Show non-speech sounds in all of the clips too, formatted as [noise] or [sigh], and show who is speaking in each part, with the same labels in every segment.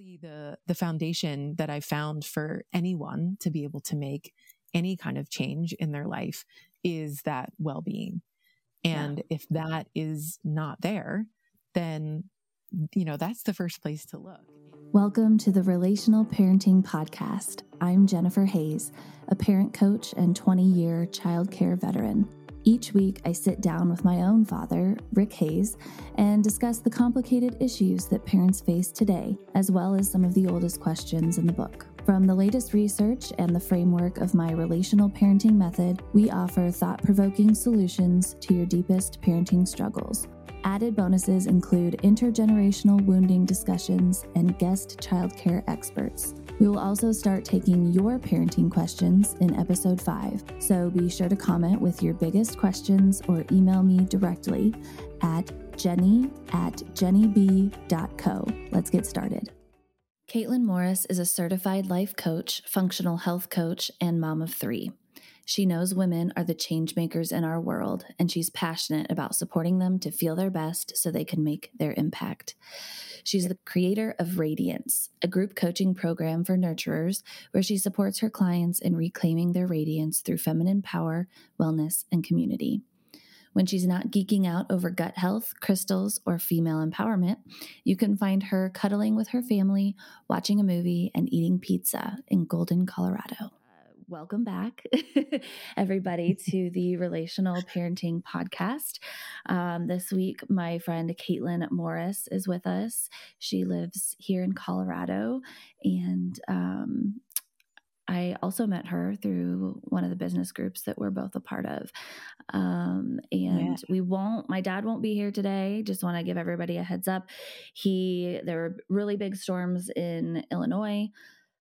Speaker 1: really the the foundation that I've found for anyone to be able to make any kind of change in their life is that well-being. And yeah. if that is not there, then you know, that's the first place to look.
Speaker 2: Welcome to the Relational Parenting Podcast. I'm Jennifer Hayes, a parent coach and 20 year childcare veteran. Each week, I sit down with my own father, Rick Hayes, and discuss the complicated issues that parents face today, as well as some of the oldest questions in the book. From the latest research and the framework of my relational parenting method, we offer thought provoking solutions to your deepest parenting struggles. Added bonuses include intergenerational wounding discussions and guest childcare experts. We will also start taking your parenting questions in episode 5, so be sure to comment with your biggest questions or email me directly at jennie at jenniebee.co. Let's get started. Caitlin Morris is a certified life coach, functional health coach, and mom of three. She knows women are the change makers in our world, and she's passionate about supporting them to feel their best so they can make their impact. She's the creator of Radiance, a group coaching program for nurturers where she supports her clients in reclaiming their radiance through feminine power, wellness, and community. When she's not geeking out over gut health, crystals, or female empowerment, you can find her cuddling with her family, watching a movie, and eating pizza in Golden, Colorado welcome back, [laughs] everybody, to the Relational Parenting Podcast. Um, this week, my friend Caitlin Morris is with us. She lives here in Colorado, and um, I also met her through one of the business groups that we're both a part of. Um, and yeah. we won't, my dad won't be here today. Just want to give everybody a heads up. He, there were really big storms in Illinois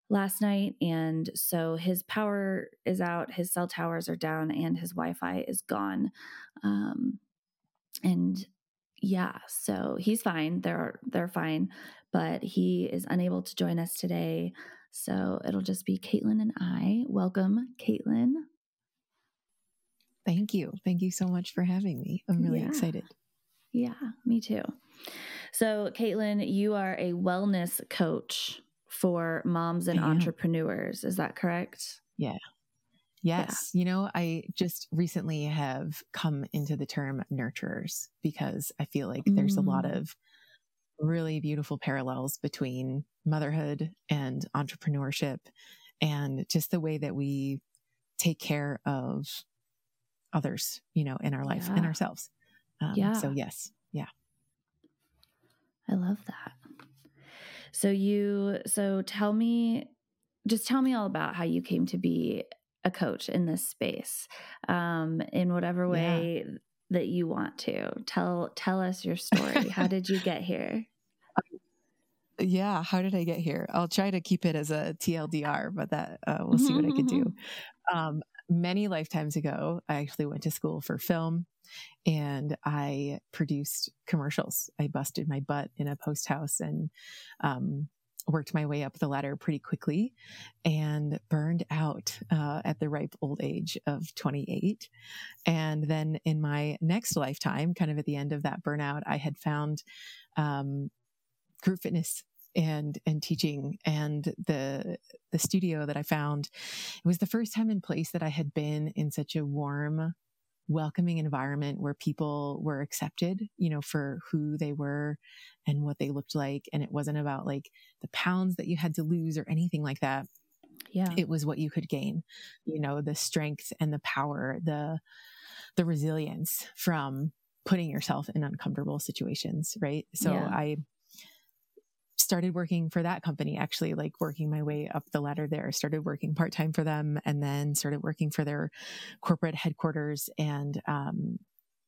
Speaker 2: last night. And so his power is out, his cell towers are down, and his Wi Fi is gone. Um, and yeah, so he's fine. They're they're fine, but he is unable to join us today. So it'll just be Caitlin and I. Welcome, Caitlin.
Speaker 1: Thank you. Thank you so much for having me. I'm really yeah. excited.
Speaker 2: Yeah, me too. So, Caitlin, you are a wellness coach for moms and entrepreneurs. Is that correct?
Speaker 1: Yeah. Yes. Yeah. You know, I just recently have come into the term nurturers because I feel like mm. there's a lot mm. of really beautiful parallels between motherhood and entrepreneurship and just the way that we take care of others, you know, in our life yeah. and ourselves. Um, yeah. So, yes. Yeah.
Speaker 2: I love that. So you so tell me just tell me all about how you came to be a coach in this space um in whatever way yeah. that you want to. Tell tell us your story. how [laughs] did you get here?
Speaker 1: yeah how did i get here i'll try to keep it as a tldr but that uh, we'll see what i can do mm-hmm. um, many lifetimes ago i actually went to school for film and I produced commercials. I busted my butt in a post house and um, worked my way up the ladder pretty quickly and burned out uh, at the ripe old age of 28. And then in my next lifetime, kind of at the end of that burnout, I had found um, group fitness and and teaching and the the studio that I found it was the first time in place that I had been in such a warm welcoming environment where people were accepted, you know, for who they were and what they looked like. And it wasn't about like the pounds that you had to lose or anything like that. Yeah. It was what you could gain, you know, the strength and the power, the, the resilience from putting yourself in uncomfortable situations. Right. So yeah. I, started working for that company actually like working my way up the ladder there started working part-time for them and then started working for their corporate headquarters and um,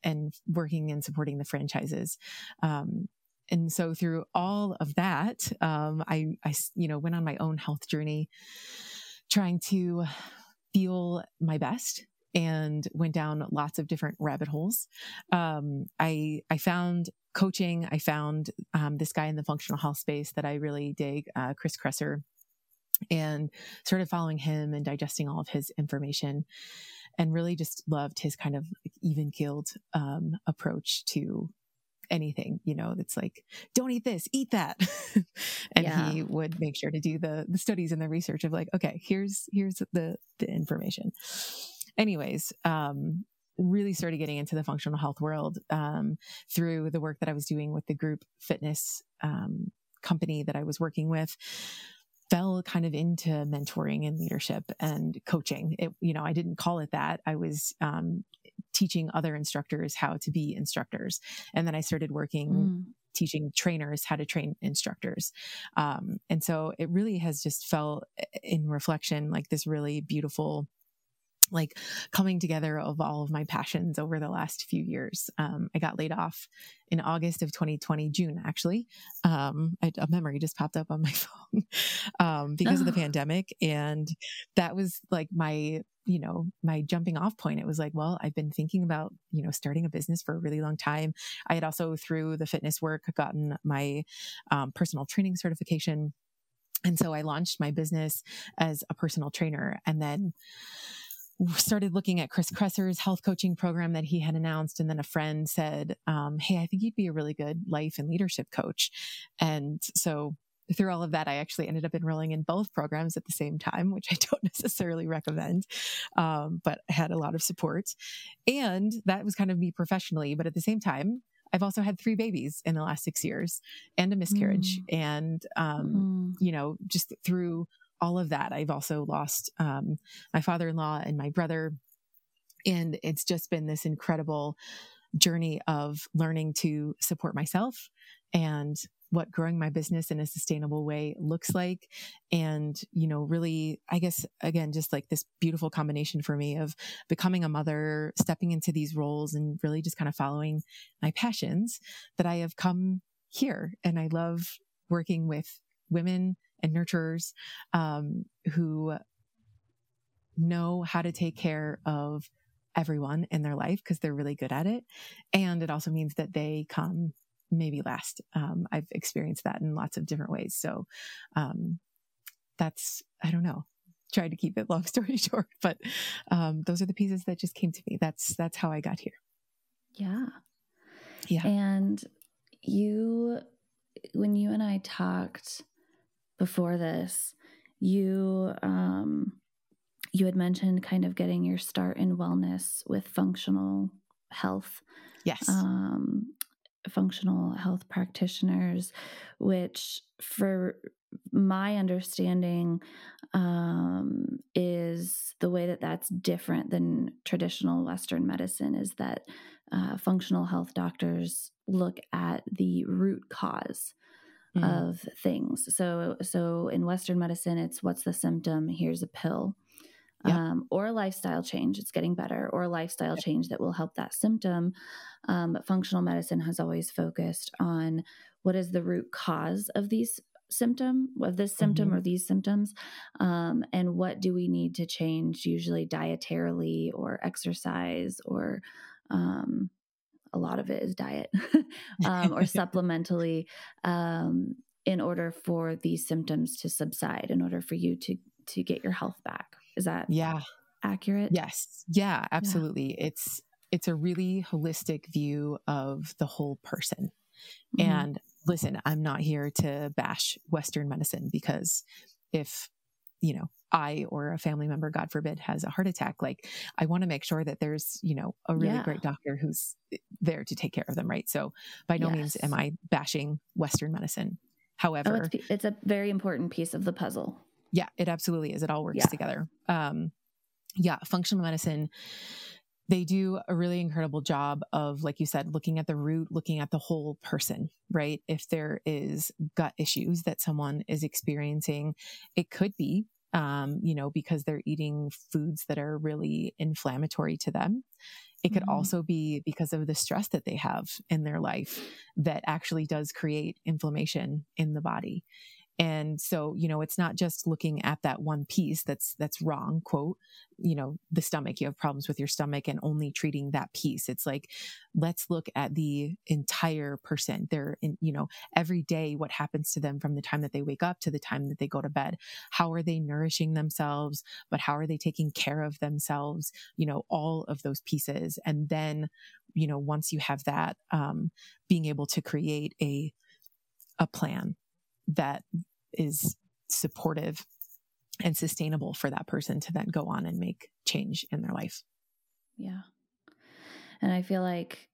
Speaker 1: and working and supporting the franchises um, and so through all of that um, I, I you know went on my own health journey trying to feel my best and went down lots of different rabbit holes. Um, I I found coaching. I found um, this guy in the functional health space that I really dig, uh, Chris Kresser, and started following him and digesting all of his information, and really just loved his kind of even keeled um, approach to anything, you know, it's like, don't eat this, eat that. [laughs] and yeah. he would make sure to do the, the studies and the research of like, okay, here's, here's the, the information. Anyways, um, really started getting into the functional health world um, through the work that I was doing with the group fitness um, company that I was working with fell kind of into mentoring and leadership and coaching. It, you know, I didn't call it that. I was um, teaching other instructors how to be instructors. And then I started working mm. teaching trainers how to train instructors. Um, and so it really has just felt in reflection like this really beautiful like coming together of all of my passions over the last few years. Um, I got laid off in August of 2020, June actually. Um, I, a memory just popped up on my [laughs] phone um, because oh. of the ah. pandemic, and that was like my you know my jumping off point it was like well i've been thinking about you know starting a business for a really long time i had also through the fitness work gotten my um, personal training certification and so i launched my business as a personal trainer and then started looking at Chris Kresser's health coaching program that he had announced. And then a friend said, um, Hey, I think you'd be a really good life and leadership coach. And so through all of that, I actually ended up enrolling in both programs at the same time, which I [laughs] don't necessarily recommend, um, but I had a lot of support. And that was kind of me professionally. But at the same time, I've also had three babies in the last six years and a miscarriage. Mm. And, um, mm. you know, just through all of that. I've also lost um, my father in law and my brother. And it's just been this incredible journey of learning to support myself and what growing my business in a sustainable way looks like. And, you know, really, I guess, again, just like this beautiful combination for me of becoming a mother, stepping into these roles and really just kind of following my passions that I have come here. And I love working with women and nurturers um, who know how to take care of everyone in their life because they're really good at it. And it also means that they come maybe last. Um, I've experienced that in lots of different ways. So um, that's, I don't know, tried to keep it long [laughs] story short, but um, those are the pieces that just came to me. That's, that's how I got here.
Speaker 2: Yeah.
Speaker 1: Yeah.
Speaker 2: And you, when you and I talked before this, you um, you had mentioned kind of getting your start in wellness with functional health.
Speaker 1: Yes.
Speaker 2: Um, functional health practitioners, which for my understanding um, is the way that that's different than traditional Western medicine is that uh, functional health doctors look at the root cause mm. of things. So so in Western medicine, it's what's the symptom? Here's a pill. Yep. Um, or a lifestyle change, it's getting better, or a lifestyle yep. change that will help that symptom. Um, functional medicine has always focused on what is the root cause of these symptom of this symptom mm-hmm. or these symptoms um, and what do we need to change usually dietarily or exercise or um, a lot of it is diet [laughs] um, or [laughs] supplementally um, in order for these symptoms to subside in order for you to to get your health back. Is that
Speaker 1: yeah.
Speaker 2: accurate?
Speaker 1: Yes. Yeah absolutely. Yeah. it's it's a really holistic view of the whole person. Mm-hmm. and listen i'm not here to bash western medicine because if you know I or a family member, God forbid, has a heart attack, like I want to make sure that there's, you know, a really yeah. great doctor who's eh, there to take care of them. Right. So by no yes. means am I bashing Western medicine. However,
Speaker 2: oh, it's, it's, a very important piece of the puzzle.
Speaker 1: Yeah, it absolutely is. It all works yeah. together. Um, yeah, functional medicine, they do a really incredible job of, like you said, looking at the root, looking at the whole person, right? If there is gut issues that someone is experiencing, it could be um, you know, because they're eating foods that are really inflammatory to them. It could mm-hmm. also be because of the stress that they have in their life that actually does create inflammation in the body. And so you know it's not just looking at that one piece that's that's wrong quote you know the stomach you have problems with your stomach and only treating that piece. It's like let's look at the entire person they're in you know every day what happens to them from the time that they wake up to the time that they go to bed. How are they nourishing themselves? But how are they taking care of themselves? You know all of those pieces. And then you know once you have that um, being able to create a a plan that is supportive and sustainable for that person to then go on and make change in their life.
Speaker 2: Yeah. And I feel like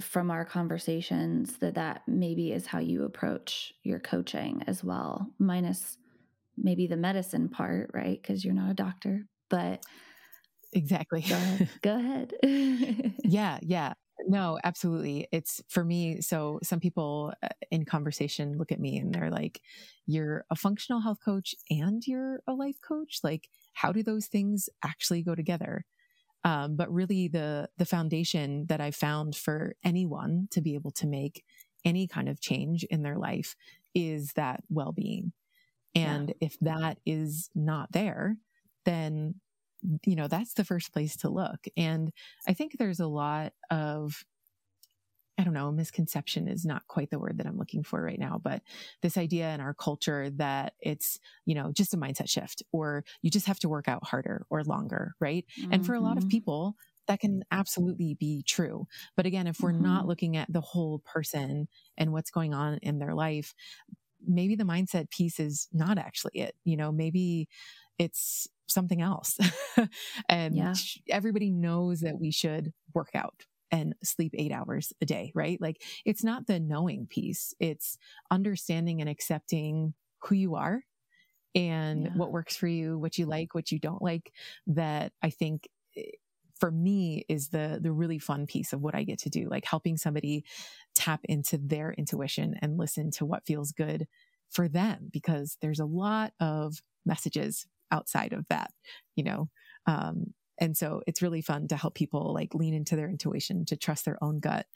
Speaker 2: from our conversations that that maybe is how you approach your coaching as well, minus maybe the medicine part, right? Because you're not a doctor, but
Speaker 1: exactly.
Speaker 2: Go ahead. Go ahead. [laughs]
Speaker 1: yeah, yeah. No, absolutely. It's for me. So some people uh, in conversation look at me and they're like, you're a functional health coach and you're a life coach. Like, how do those things actually go together? Um, but really the, the foundation that I found for anyone to be able to make any kind of change in their life is that well-being. And yeah. if that is not there, then you know, that's the first place to look. And I think there's a lot of, I don't know, misconception is not quite the word that I'm looking for right now, but this idea in our culture that it's, you know, just a mindset shift or you just have to work out harder or longer, right? Mm-hmm. And for a lot of mm-hmm. people, that can absolutely be true. But again, if we're mm-hmm. not looking at the whole person and what's going on in their life, maybe the mindset piece is not actually it. You know, maybe it's something else. [laughs] and yeah. everybody knows that we should work out and sleep eight hours a day, right? Like it's not the knowing piece, it's understanding and accepting who you are and yeah. what works for you, what you like, what you don't like. That I think eh, for me is the the really fun piece of what I get to do, like helping somebody tap into their intuition and listen to what feels good for them because there's a lot of messages outside of that, you know? Um, and so it's really fun to help people like lean into their intuition, to trust their own gut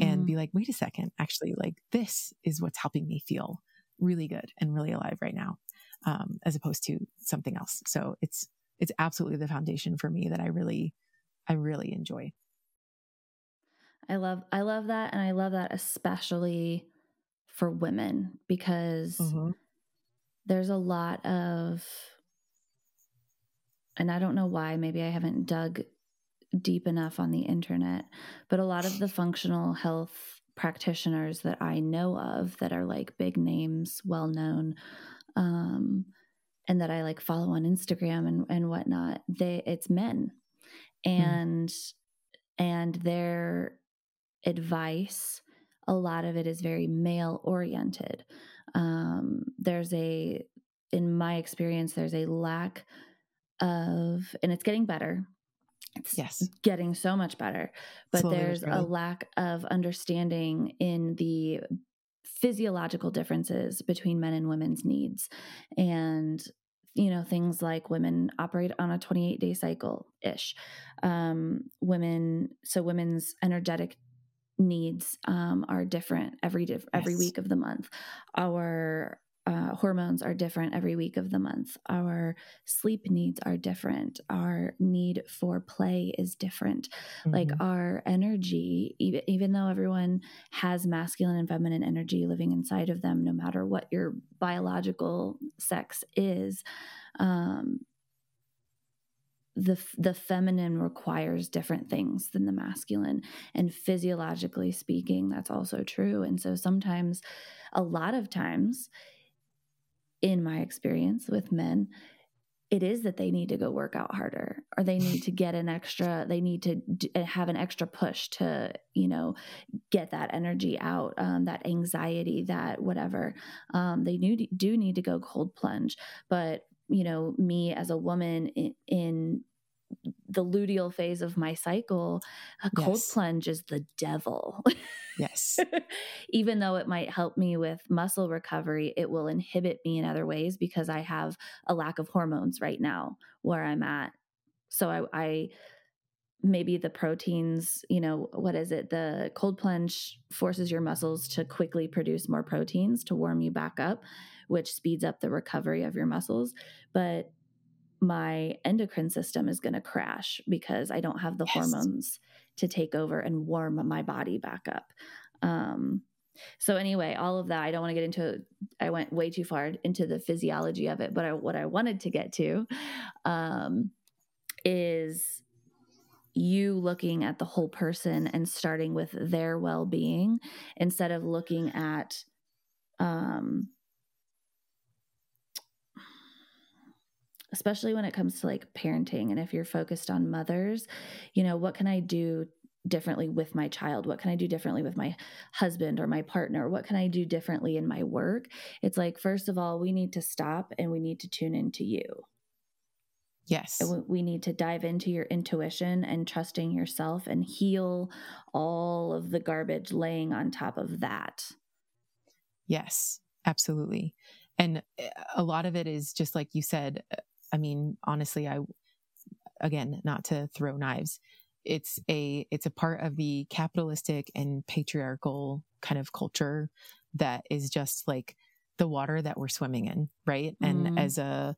Speaker 1: and mm. be like, wait a second, actually, like this is what's helping me feel really good and really alive right now, um, as opposed to something else. So it's, it's absolutely the foundation for me that I really, I really enjoy.
Speaker 2: I love, I love that. And I love that especially for women because mm-hmm. there's a lot of and I don't know why, maybe I haven't dug deep enough on the internet, but a lot of the functional health practitioners that I know of that are like big names, well known, um, and that I like follow on Instagram and, and whatnot, they it's men. Hmm. And mm. and their advice, a lot of it is very male oriented. Um, there's a in my experience, there's a lack of, and it's getting better. It's yes. getting so much better, but Slowly there's a lack of understanding in the physiological differences between men and women's needs. And you know things like women operate on a 28 day cycle ish um, women so women's energetic needs um, are different every every yes. week of the month our uh, hormones are different every week of the month. Our sleep needs are different. Our need for play is different. Mm-hmm. Like our energy, even, even though everyone has masculine and feminine energy living inside of them, no matter what your biological sex is, um, the the feminine requires different things than the masculine and physiologically speaking that's also true and so sometimes a lot of times in my experience with men, it is that they need to go work out harder or they need to get an extra they need to d- uh, have an extra push to you know get that energy out um, that anxiety that whatever. Um, they do, do need to go cold plunge. But you know me as a woman in, in the luteal phase of my cycle, a cold yes. plunge is the devil.
Speaker 1: Yes. [laughs]
Speaker 2: Even though it might help me with muscle recovery, it will inhibit me in other ways because I have a lack of hormones right now where I'm at. So I, I maybe the proteins, you know, what is it? The cold plunge forces your muscles to quickly produce more proteins to warm you back up which speeds up the recovery of your muscles. But my endocrine system is going to crash because I don't have the yes. hormones to take over and warm my body back up. Um, so anyway, all of that I don't want to get into. I went way too far into the physiology of it, but I, what I wanted to get to um, is you looking at the whole person and starting with their well-being instead of looking at um, especially when it comes to like parenting and if you're focused on mothers you know what can i do differently with my child? What can i do differently with my husband or my partner? What can i do differently in my work? It's like first of all we need to stop and we need to tune into you.
Speaker 1: Yes.
Speaker 2: We need to dive into your intuition and trusting yourself and heal all of the garbage laying on top of that.
Speaker 1: Yes absolutely. And eh, a lot of it is just like you said I mean, honestly, I, again, not to throw knives, it's a, it's a part of the capitalistic and patriarchal kind of culture that is just like the water that we're swimming in. Right. Mm. And mm-hmm. as a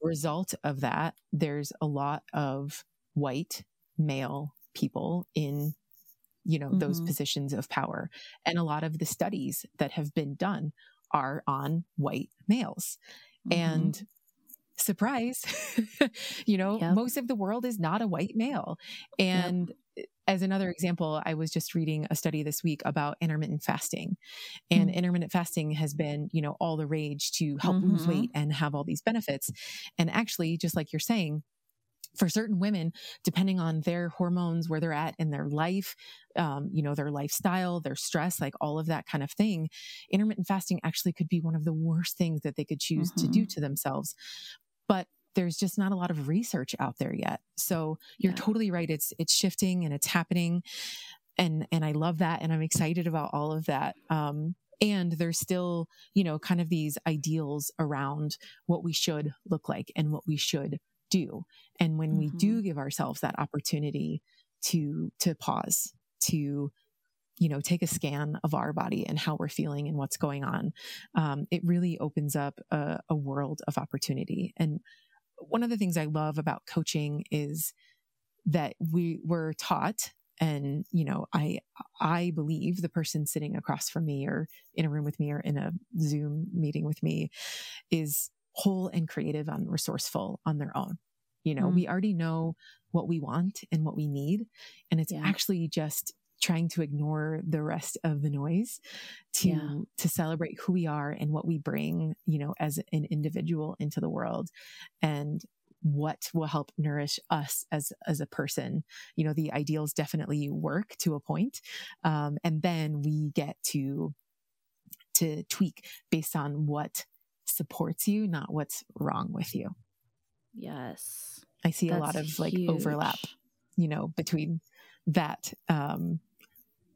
Speaker 1: result of that, there's a lot of white male people in you know mm-hmm. those positions of power and a lot of the studies that have been done are on white males mm-hmm. and surprise, [laughs] you know, yep. most of the world is not a white male. And yep. as another example, I was just reading a study this week about intermittent fasting. And mm-hmm. intermittent fasting has been, you know, all the rage to help mm-hmm. lose weight and have all these benefits. And actually, just like you're saying, for certain women, depending on their hormones, where they're at in their life, um, you know, their lifestyle, their stress, like all of that kind of thing, intermittent fasting actually could be one of the worst things that they could choose mm-hmm. to do to themselves but there's just not a lot of research out there yet. So you're yeah. totally right. It's it's shifting and it's happening, and and I love that, and I'm excited about all of that. Um, and there's still you know kind of these ideals around what we should look like and what we should do. And when mm-hmm. we do mm-hmm. give ourselves that opportunity to to pause, to you know take a scan of our body and how we're feeling and what's going on um, it really opens up a, a world of opportunity and one of the things i love about coaching is that we were taught and you know i i believe the person sitting across from me or in a room with me or in a zoom meeting with me is whole and creative and resourceful on their own you know mm. we already know what we want and what we need and it's yeah. actually just trying to ignore the rest of the noise to yeah. to celebrate who we are and what we bring you know as an individual into the world and what will help nourish us as as a person you know the ideals definitely work to a point um, and then we get to to tweak based on what supports you not what's wrong with you
Speaker 2: yes
Speaker 1: i see That's a lot of like huge. overlap you know between that um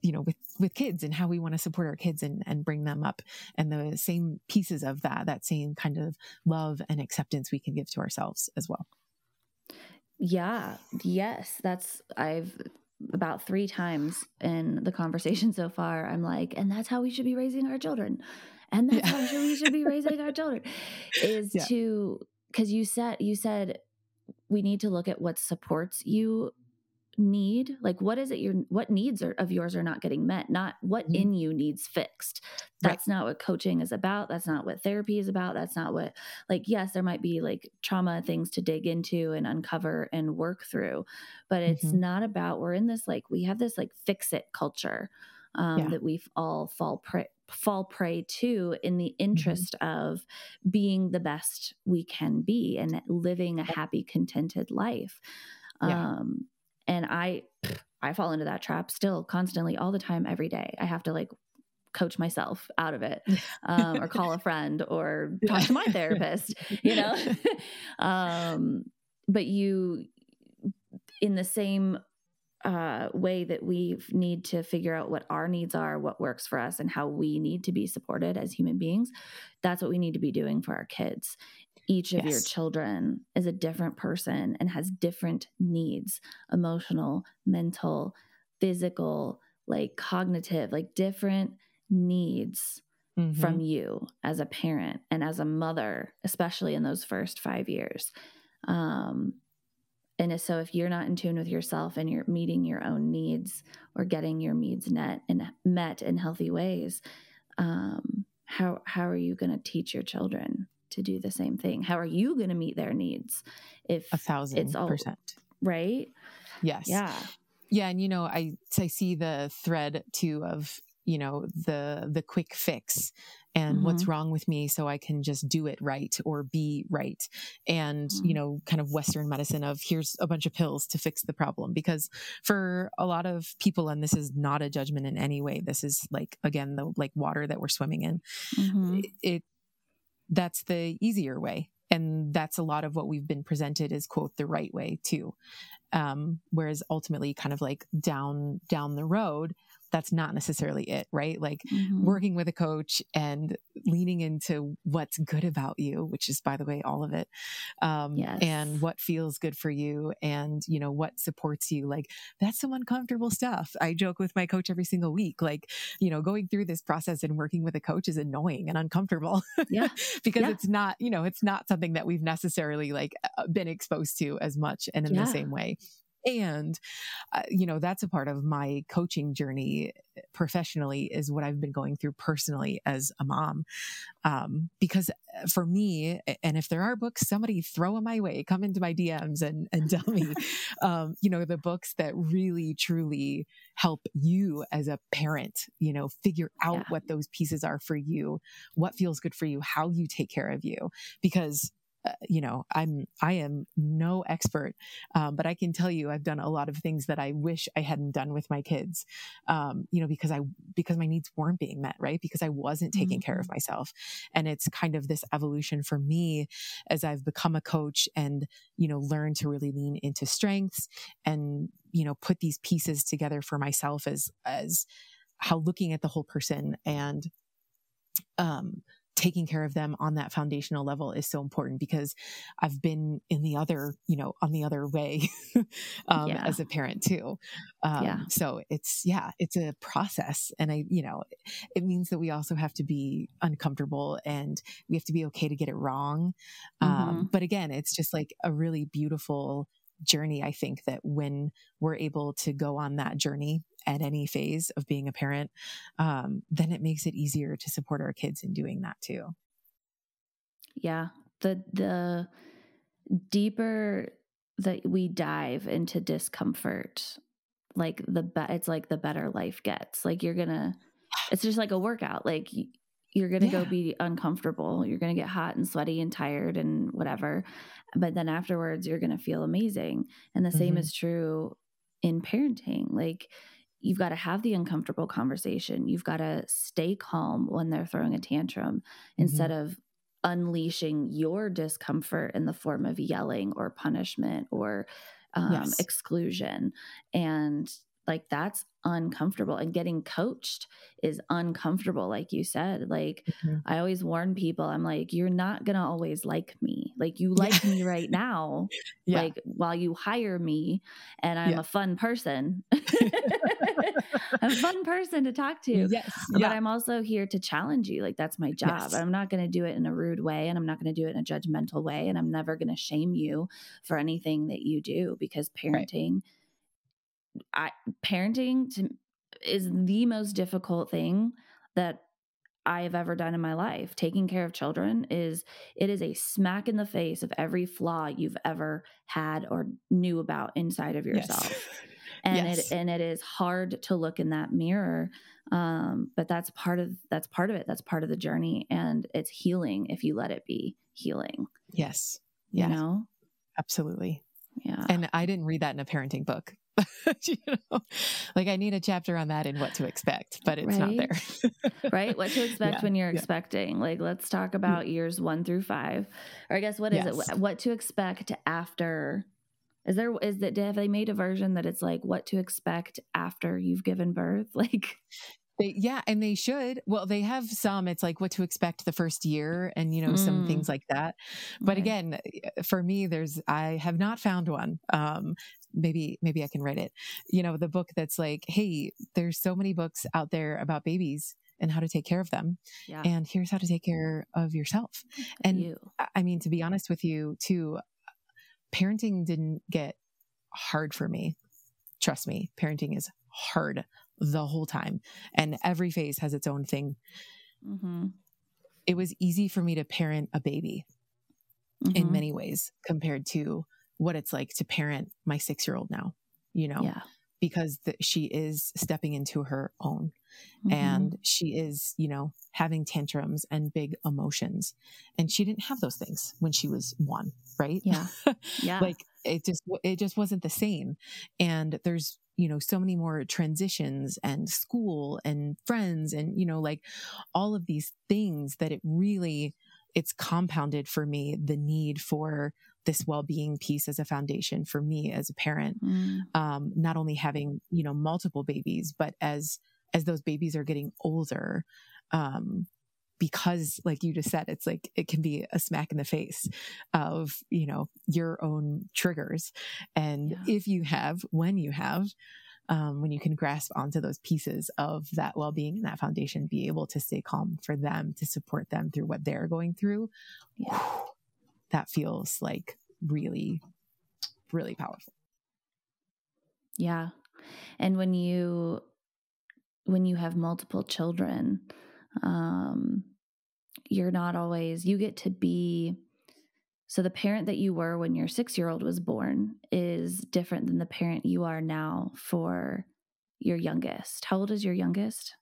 Speaker 1: you know with with kids and how we want to support our kids and and bring them up and the same pieces of that that same kind of love and acceptance we can give to ourselves as well.
Speaker 2: Yeah. Yes. That's i've about three times in the conversation so far i'm like and that's how we should be raising our children. And that's yeah. how we should be [laughs] raising our children. Is yeah. to because you said you said we need to look at what supports you need like what is it your what needs are, of yours are not getting met not what mm-hmm. in you needs fixed that's right. not what coaching is about that's not what therapy is about that's not what like yes there might be like trauma things to dig into and uncover and work through but it's mm-hmm. not about we're in this like we have this like fix it culture um, yeah. that we all fall prey fall prey to in the mm-hmm. interest mm-hmm. of being the best we can be and living a happy contented life yeah. um and i i fall into that trap still constantly all the time every day. I have to like coach myself out of it [laughs] um, or call a friend or talk to my therapist you know? [laughs] Um, but you in the same uh, way that we need to figure out what our needs are, what works for us, and how we need to be supported as human beings. That's what we need to be doing for our kids each of yes. your children is a different person and has different needs emotional, mental, physical, like cognitive, like different needs mm-hmm. from you as a parent and as a mother, especially in those first five years. Um, and so if you're not in tune with yourself and you're meeting your own needs or getting your needs net and met in healthy ways, um, how how are you going to teach your children to do the same thing? How are you going to meet their needs if
Speaker 1: a thousand it's all, percent
Speaker 2: right?
Speaker 1: Yes.
Speaker 2: Yeah.
Speaker 1: Yeah, and you know, I I see the thread too of you know the the quick fix and mm-hmm. what's wrong with me so i can just do it right or be right and mm-hmm. you know kind of western medicine of here's a bunch of pills to fix the problem because for a lot of people and this is not a judgment in any way this is like again the like water that we're swimming in mm-hmm. it, it that's the easier way. And that's a lot of what we've been presented as quote the right way too. Um, whereas ultimately kind of like down down the road that's not necessarily it, right? Like mm-hmm. working with a coach and leaning into what's good about you, which is, by the way, all of it, um, yes. and what feels good for you and, you know, what supports you. Like that's some uncomfortable stuff. I joke with my coach every single week. Like, you know, going through this process and working with a coach is annoying and uncomfortable.
Speaker 2: Yeah. [laughs]
Speaker 1: because
Speaker 2: yeah.
Speaker 1: it's not, you know, it's not something that we've necessarily like uh, been exposed to as much and in yeah. the same way and uh, you know that's a part of my coaching journey professionally is what i've been going through personally as a mom um, because eh, for me and if there are books somebody throw them my way come into my dms and, and tell me [laughs] um, you know the books that really truly help you as a parent you know figure out yeah. what those pieces are for you what feels good for you how you take care of you because uh, you know, I'm, I am no expert, um, but I can tell you I've done a lot of things that I wish I hadn't done with my kids, um, you know, because I, because my needs weren't being met, right? Because I wasn't taking mm-hmm. care of mm-hmm. myself. And it's kind of this evolution for me as I've become a coach and, you know, learn to really lean into strengths and, you know, put these pieces together for myself as, as how looking at the whole person and, um, taking care of them on that foundational level is so important because I've been in the other, you know, on the other way [laughs] um, yeah. as a parent too. Um, yeah. So it's, yeah, it's a process. And I, you know, it means that we also have to be uncomfortable and we have to be okay to get it wrong. Mm-hmm. Um, but again, it's just like a really beautiful journey. I think that when we're able to go on that journey at any phase of being a parent, um, then it makes it easier to support our kids in doing that too.
Speaker 2: Yeah. The, the deeper that we dive into discomfort, like the, be- it's like the better life gets. Like you're going to, it's just like a workout. Like you're going to yeah. go be uncomfortable. You're going to get hot and sweaty and tired and whatever. But then afterwards, you're going to feel amazing. And the mm-hmm. same is true in parenting. Like, you've got to have the uncomfortable conversation. You've got to stay calm when they're throwing a tantrum mm-hmm. instead of unleashing your discomfort in the form of yelling or punishment or um, yes. exclusion. And like that's uncomfortable and getting coached is uncomfortable like you said like mm-hmm. i always warn people i'm like you're not going to always like me like you like me right now [laughs] yeah. like while you hire me and i'm yeah. a fun person i'm [laughs] [laughs] a fun person to talk to
Speaker 1: yes
Speaker 2: but yeah. i'm also here to challenge you like that's my job yes. i'm not going to do it in a rude way and i'm not going to do it in a judgmental way and i'm never going to shame you for anything that you do because parenting right I, parenting to, is the most difficult thing that I have ever done in my life. Taking care of children is it is a smack in the face of every flaw you've ever had or knew about inside of yourself. [laughs] Yes. And yes. it and it is hard to look in that mirror. Um, but that's part of that's part of it. That's part of the journey. And it's healing if you let it be healing.
Speaker 1: Yes.
Speaker 2: You know?
Speaker 1: Absolutely.
Speaker 2: Yeah.
Speaker 1: And I didn't read that in a parenting book. [laughs] you know, like I need a chapter on that and what to expect, but it's right? not there. [laughs]
Speaker 2: right? What to expect yeah, when you're yeah. expecting. Like, let's talk mm. about years one through five. Or I guess what is yes. it? What to expect after? Is there is that have they made a version that it's like what to expect after you've given birth? [laughs] Like
Speaker 1: they, yeah, and they should. Well, they have some. It's like what to expect the first year, and you know mm. some things like that. But okay. again, for me, there's I have not found one. Um, maybe maybe I can write it. You know, the book that's like, hey, there's so many books out there about babies and how to take care of them.
Speaker 2: Yeah.
Speaker 1: And here's how to take care of yourself. And
Speaker 2: you.
Speaker 1: I mean, to be honest with you, too, parenting didn't get hard for me. Trust me, parenting is hard the whole time, and every phase has its own thing.
Speaker 2: Mm-hmm.
Speaker 1: It was easy for me to parent a baby in
Speaker 2: Mhm.
Speaker 1: many ways compared to what it's like to parent my six year old now, you know,
Speaker 2: Yeah.
Speaker 1: because the, she is stepping into her own
Speaker 2: Mhm.
Speaker 1: and she is, you know, having tantrums and big emotions. And she didn't have those things when she was one, right?
Speaker 2: Yeah. [laughs] Yeah.
Speaker 1: like it just it just wasn't the same and there's you know so many more transitions and school and friends and you know like all of these things that it really it's compounded for me the need for this well-being piece as a foundation for me as a parent
Speaker 2: Mm.
Speaker 1: um, not only having you know multiple babies but as as those babies are getting older um, because like you just said it's like it can be a smack in the face of you know your own triggers and
Speaker 2: Yeah.
Speaker 1: if you have when you have um, when you can grasp onto those pieces of that well-being and that foundation be able to stay calm for them to support them through what they're going through
Speaker 2: Yeah.
Speaker 1: That feels like really really powerful
Speaker 2: Yeah. And when you when you have multiple children, um you're not always you get to be so the parent that you were when your 6-year-old was born is different than the parent you are now for your youngest. How old is your youngest?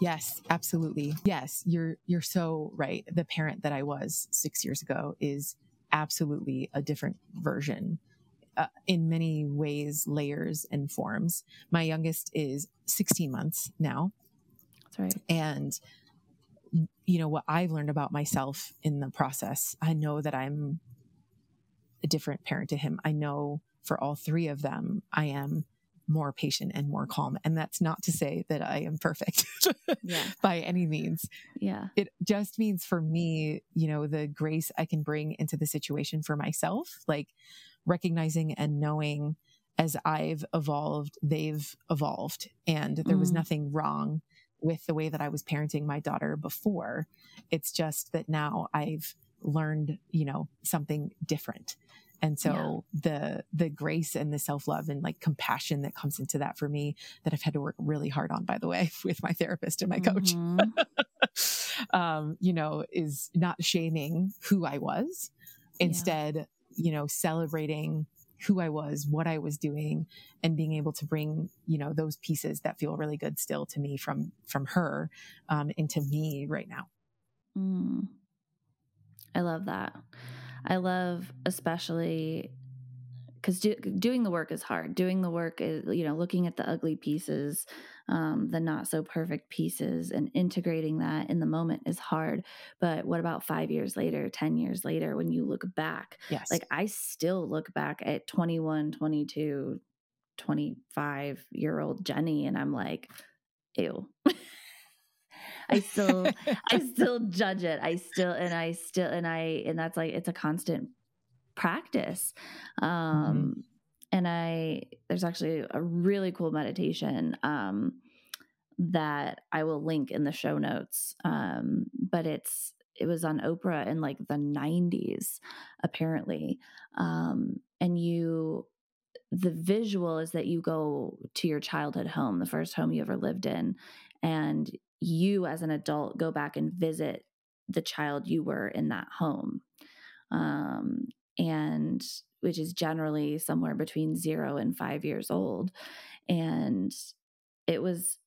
Speaker 1: Yes, absolutely. Yes, you're you're so right. The parent that I was 6 years ago is absolutely a different version. Uh, in many ways, layers and forms. My youngest is 16 months now,
Speaker 2: That's right.
Speaker 1: and you know what I've learned about myself in the process. I know that I'm a different parent to him. I know for all three of them, I am more patient and more calm. And that's not to say that I am perfect [laughs]
Speaker 2: Yeah.
Speaker 1: by any means
Speaker 2: Yeah.
Speaker 1: it just means for me, you know, the grace I can bring into the situation for myself, like recognizing and knowing as I've evolved, they've evolved. And there was
Speaker 2: Mm.
Speaker 1: nothing wrong with the way that I was parenting my daughter before. It's just that now I've learned, you know, something different. And so the the grace and the self-love and like compassion that comes into that for me that I've had to work really hard on, by the way, [laughs] with my therapist and my coach
Speaker 2: Mhm. [laughs]
Speaker 1: um, you know, is not shaming who I was.
Speaker 2: Yeah.
Speaker 1: Instead, you know, celebrating who I was, what I was doing, and being able to bring, you know, those pieces that feel really good still to me from from her um, into me right now.
Speaker 2: Mm. I love that. I love especially because do, doing the work is hard. Doing the work is, you know, looking at the ugly pieces, um, the not so perfect pieces, and integrating that in the moment is hard. But what about five years later, 10 years later, when you look back?
Speaker 1: Yes,
Speaker 2: Like, I still look back at 21, 22, 25 year old Jenny, and I'm like, ew. [laughs] I still [laughs] I still judge it. I still and I still and I and that's like it's a constant practice. Um and I there's actually a really cool meditation um that I will link in the show notes. Um but it's it was on Oprah in like the 90s apparently. Um and you the visual is that you go to your childhood home, the first home you ever lived in, and you as an adult go back and visit the child you were in that home. Um, and which is generally somewhere between zero and five years old. And it was,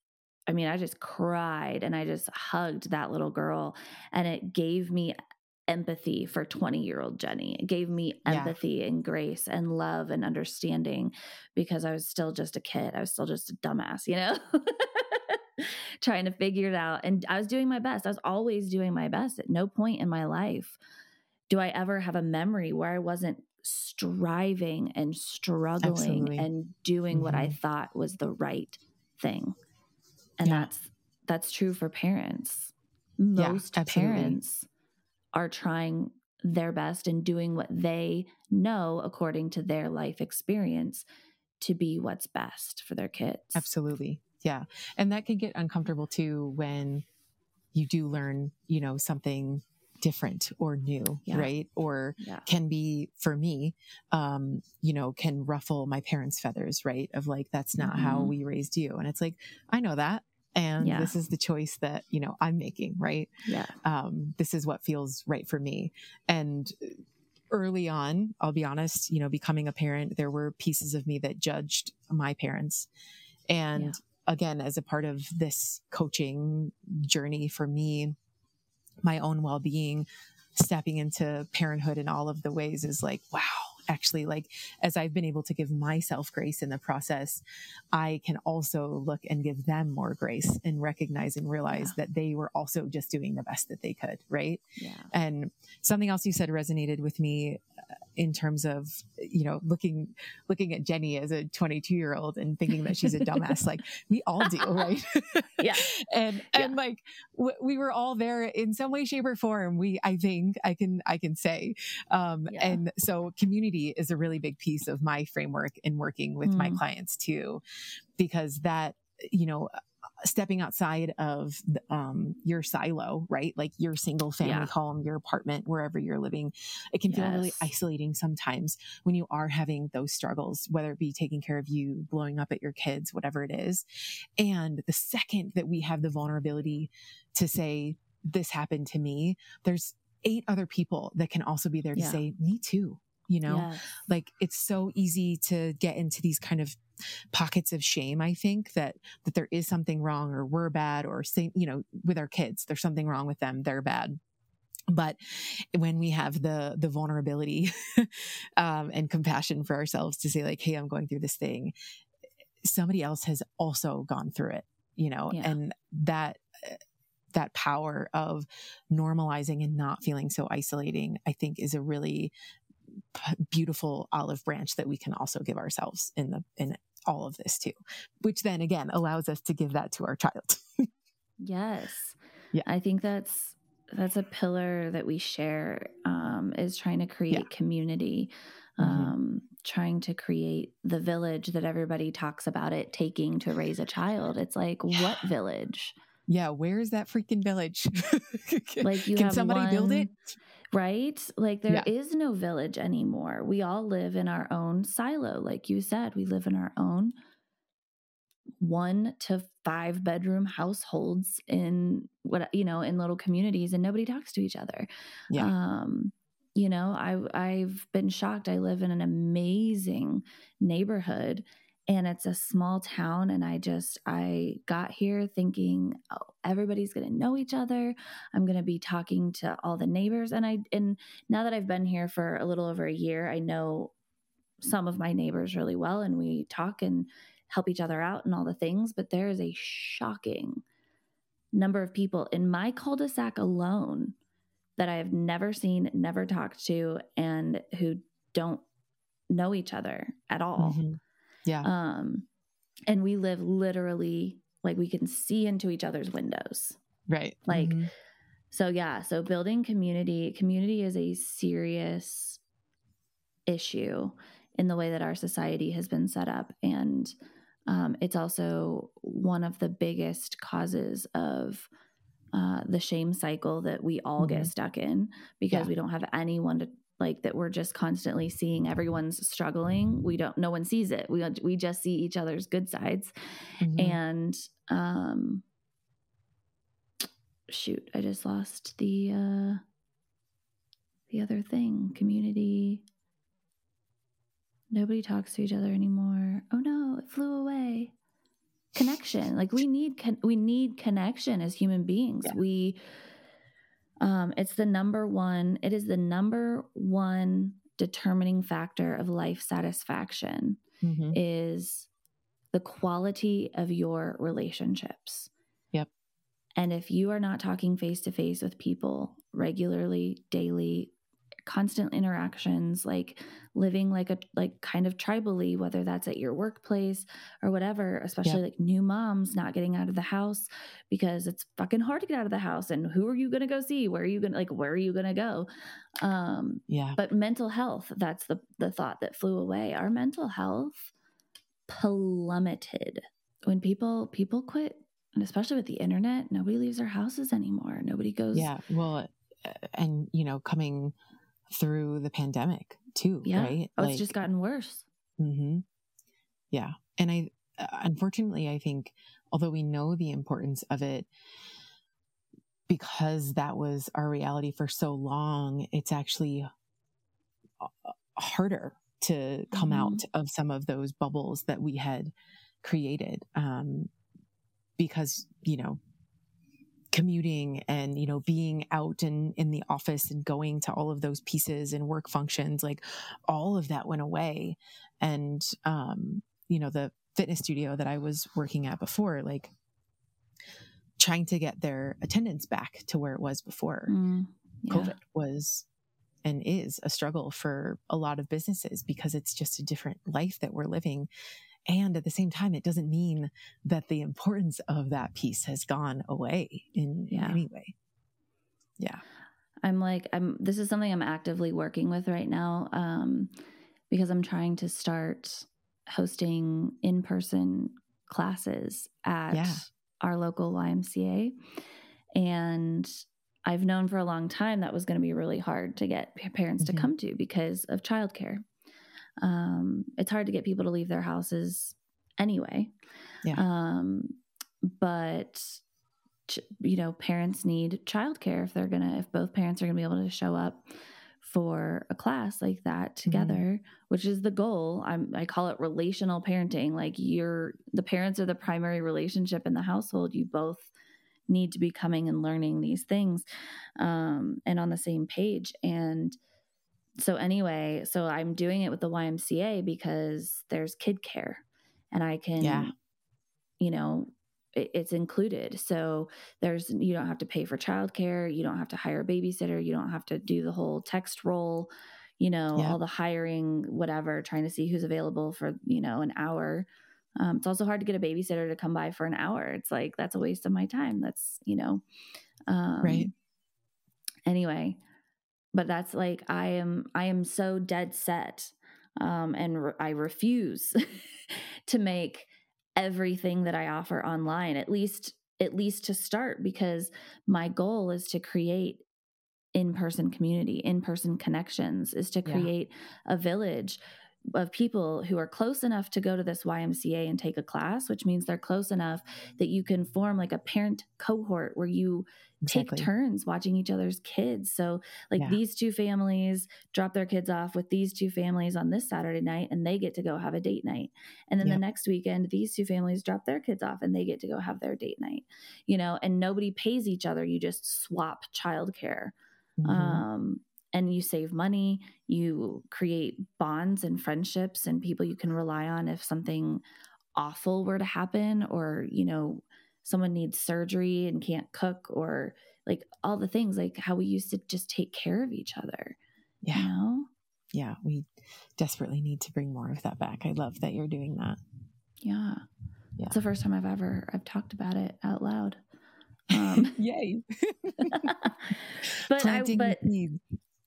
Speaker 2: I mean, I just cried and I just hugged that little girl, and it gave me empathy for 20 year old Jenny. It gave me
Speaker 1: Yeah.
Speaker 2: empathy and grace and love and understanding because I was still just a kid. I was still just a dumbass, you know? [laughs] [laughs] Trying to figure it out. And I was doing my best. I was always doing my best. At no point in my life do I ever have a memory where I wasn't striving and struggling
Speaker 1: Absolutely.
Speaker 2: and doing what I
Speaker 1: Mhm.
Speaker 2: thought was the right thing. And
Speaker 1: Yeah.
Speaker 2: that's that's true for parents. Most
Speaker 1: absolutely.
Speaker 2: parents are trying their best and doing what they know according to their life experience to be what's best for their kids.
Speaker 1: absolutely. Yeah. And that can get uncomfortable too when you do learn, you know, something different or new, yeah. right? Or yeah. can be for me, um, you know, can ruffle my parents' feathers, right? Of like, that's not mm-hmm. how we raised you. And it's like, I know that. And yeah. this is the choice that, you know, I'm making, right?
Speaker 2: Yeah.
Speaker 1: Um, this is what feels right for me. And early on, I'll be honest, you know, becoming a parent, there were pieces of me that judged my parents. And again, as a part of this coaching journey for me, my own well being, stepping into parenthood in all of the ways is like, wow, actually like as I've been able to give myself grace in the process, I can also look and give them more grace and recognize and realize yeah. that they were also just doing the best that they could. Right.
Speaker 2: Yeah.
Speaker 1: And something else you said resonated with me uh, in terms of, you know, looking, looking at Jennie as a 22 year old and thinking that she's a dumbass, like we all do. [laughs] Right.
Speaker 2: yeah. [laughs]
Speaker 1: and, and like w- we were all there in some way, shape or form. We, I think I can, I can say, um, yeah. and so community is a really big piece of my framework in working with mm. my clients too, because that, you know, stepping outside of um, your silo, right? Like your single family yeah. home, your apartment, wherever you're living. It can feel really isolating sometimes when you are having those struggles, whether it be taking care of you, blowing up at your kids, whatever it is. And the second that we have the vulnerability to say, this happened to me, there's eight other people that can also be there to yeah. say, me too you know yes. like it's so easy to get into these kind of pockets of shame i think that that there is something wrong or we're bad or say you know with our kids there's something wrong with them they're bad but when we have the the vulnerability [laughs] um, and compassion for ourselves to say like hey i'm going through this thing somebody else has also gone through it you know yeah. and that that power of normalizing and not feeling so isolating i think is a really beautiful olive branch that we can also give ourselves in the in all of this too which then again allows us to give that to our child. [laughs]
Speaker 2: Yes. Yeah. I think that's that's a pillar that we share um, is trying to create yeah. community mm-hmm. um, trying to create the village that everybody talks about it taking to raise a child. It's like yeah. what village?
Speaker 1: Yeah where's that freaking village? [laughs]
Speaker 2: Like you
Speaker 1: can somebody
Speaker 2: one,
Speaker 1: build it
Speaker 2: right? Like there yeah. is no village anymore. We all live in our own silo. Like you said, we live in our own one to five bedroom households in what you know in little communities and nobody talks to each other yeah. um you know i i've been shocked i live in an amazing neighborhood and it's a small town and i just i got here thinking oh, everybody's going to know each other. I'm going to be talking to all the neighbors and i and now that i've been here for a little over a year i know some of my neighbors really well and we talk and help each other out and all the things but there is a shocking number of people in my cul-de-sac alone that i have never seen never talked to and who don't know each other at all. Mm-hmm
Speaker 1: yeah.
Speaker 2: Um, and we live literally like we can see into each other's windows.
Speaker 1: Right.
Speaker 2: Like, mm-hmm. so yeah. So building community, community is a serious issue in the way that our society has been set up. And um, it's also one of the biggest causes of uh, the shame cycle that we all mm-hmm. get stuck in because yeah. we don't have anyone to like that we're just constantly seeing everyone's struggling. We don't no one sees it. We we just see each other's good sides. Mm-hmm. and um shoot i just lost the uh the other thing community. Nobody talks to each other anymore. Oh no it flew away. Connection like we need con- we need connection as human beings. Yeah. we um, it's the number one, it is the number one determining factor of life satisfaction mm-hmm. is the quality of your relationships.
Speaker 1: Yep.
Speaker 2: And if you are not talking face to face with people regularly, daily, constant interactions like living like a like kind of tribally whether that's at your workplace or whatever especially like new moms not getting out of the house because it's fucking hard to get out of the house and who are you going to go see? Where are you going to like where are you going to go? Um
Speaker 1: yeah.
Speaker 2: but mental health that's the the thought that flew away. Our mental health plummeted. When people people quit and especially with the internet nobody leaves their houses anymore. Nobody goes
Speaker 1: yeah well and you know coming through the pandemic too yeah. right
Speaker 2: oh, like, it's just gotten worse
Speaker 1: mm-hmm. yeah and i uh, unfortunately i think although we know the importance of it because that was our reality for so long it's actually uh, harder to come mm-hmm. out of some of those bubbles that we had created um, because you know commuting and you know being out in in the office and going to all of those pieces and work functions like all of that went away. And um you know the fitness studio that I was working at before like trying to get their attendance back to where it was before. Mm, yeah. covid was and is a struggle for a lot of businesses because it's just a different life that we're living and at the same time, it doesn't mean that the importance of that piece has gone away in, yeah. in any way. Yeah.
Speaker 2: I'm like, I'm, this is something I'm actively working with right now um, because I'm trying to start hosting in person classes at yeah. our local YMCA. And I've known for a long time that was going to be really hard to get parents mm-hmm. to come to because of childcare um, it's hard to get people to leave their houses anyway. Yeah. Um, but you know, parents need childcare if they're gonna if both parents are gonna be able to show up for a class like that mm-hmm. together, mm-hmm. which is the goal. I'm, I call it relational parenting. Like you're the parents are the primary relationship in the household. You both need to be coming and learning these things um, and on the same page. And so anyway, so I'm doing it with the YMCA because there's kid care and I can, yeah. you know, it, it's included. So there's, you don't have to pay for childcare. You don't have to hire a babysitter. You don't have to do the whole text roll, you know, yeah. all the hiring, whatever, trying to see who's available for, you know, an hour. Um, it's also hard to get a babysitter to come by for an hour. It's like, that's a waste of my time. That's, you know, um,
Speaker 1: right.
Speaker 2: Anyway, but that's like i am i am so dead set um, and re- i refuse [laughs] to make everything that i offer online at least at least to start because my goal is to create in-person community in-person connections is to create yeah. a village of people who are close enough to go to this YMCA and take a class, which means they're close enough that you can form like a parent cohort where you exactly. take turns watching each other's kids. So, like yeah. these two families drop their kids off with these two families on this Saturday night and they get to go have a date night. And then yep. the next weekend, these two families drop their kids off and they get to go have their date night, you know, and nobody pays each other. You just swap childcare. Mm-hmm. Um, and you save money, you create bonds and friendships and people you can rely on if something awful were to happen or, you know, someone needs surgery and can't cook or like all the things like how we used to just take care of each other.
Speaker 1: Yeah. You know? Yeah, we desperately need to bring more of that back. I love that you're doing that.
Speaker 2: Yeah. Yeah. It's the first time I've ever I've talked about it out loud. Um, [laughs]
Speaker 1: Yay! [laughs]
Speaker 2: but Planting I but.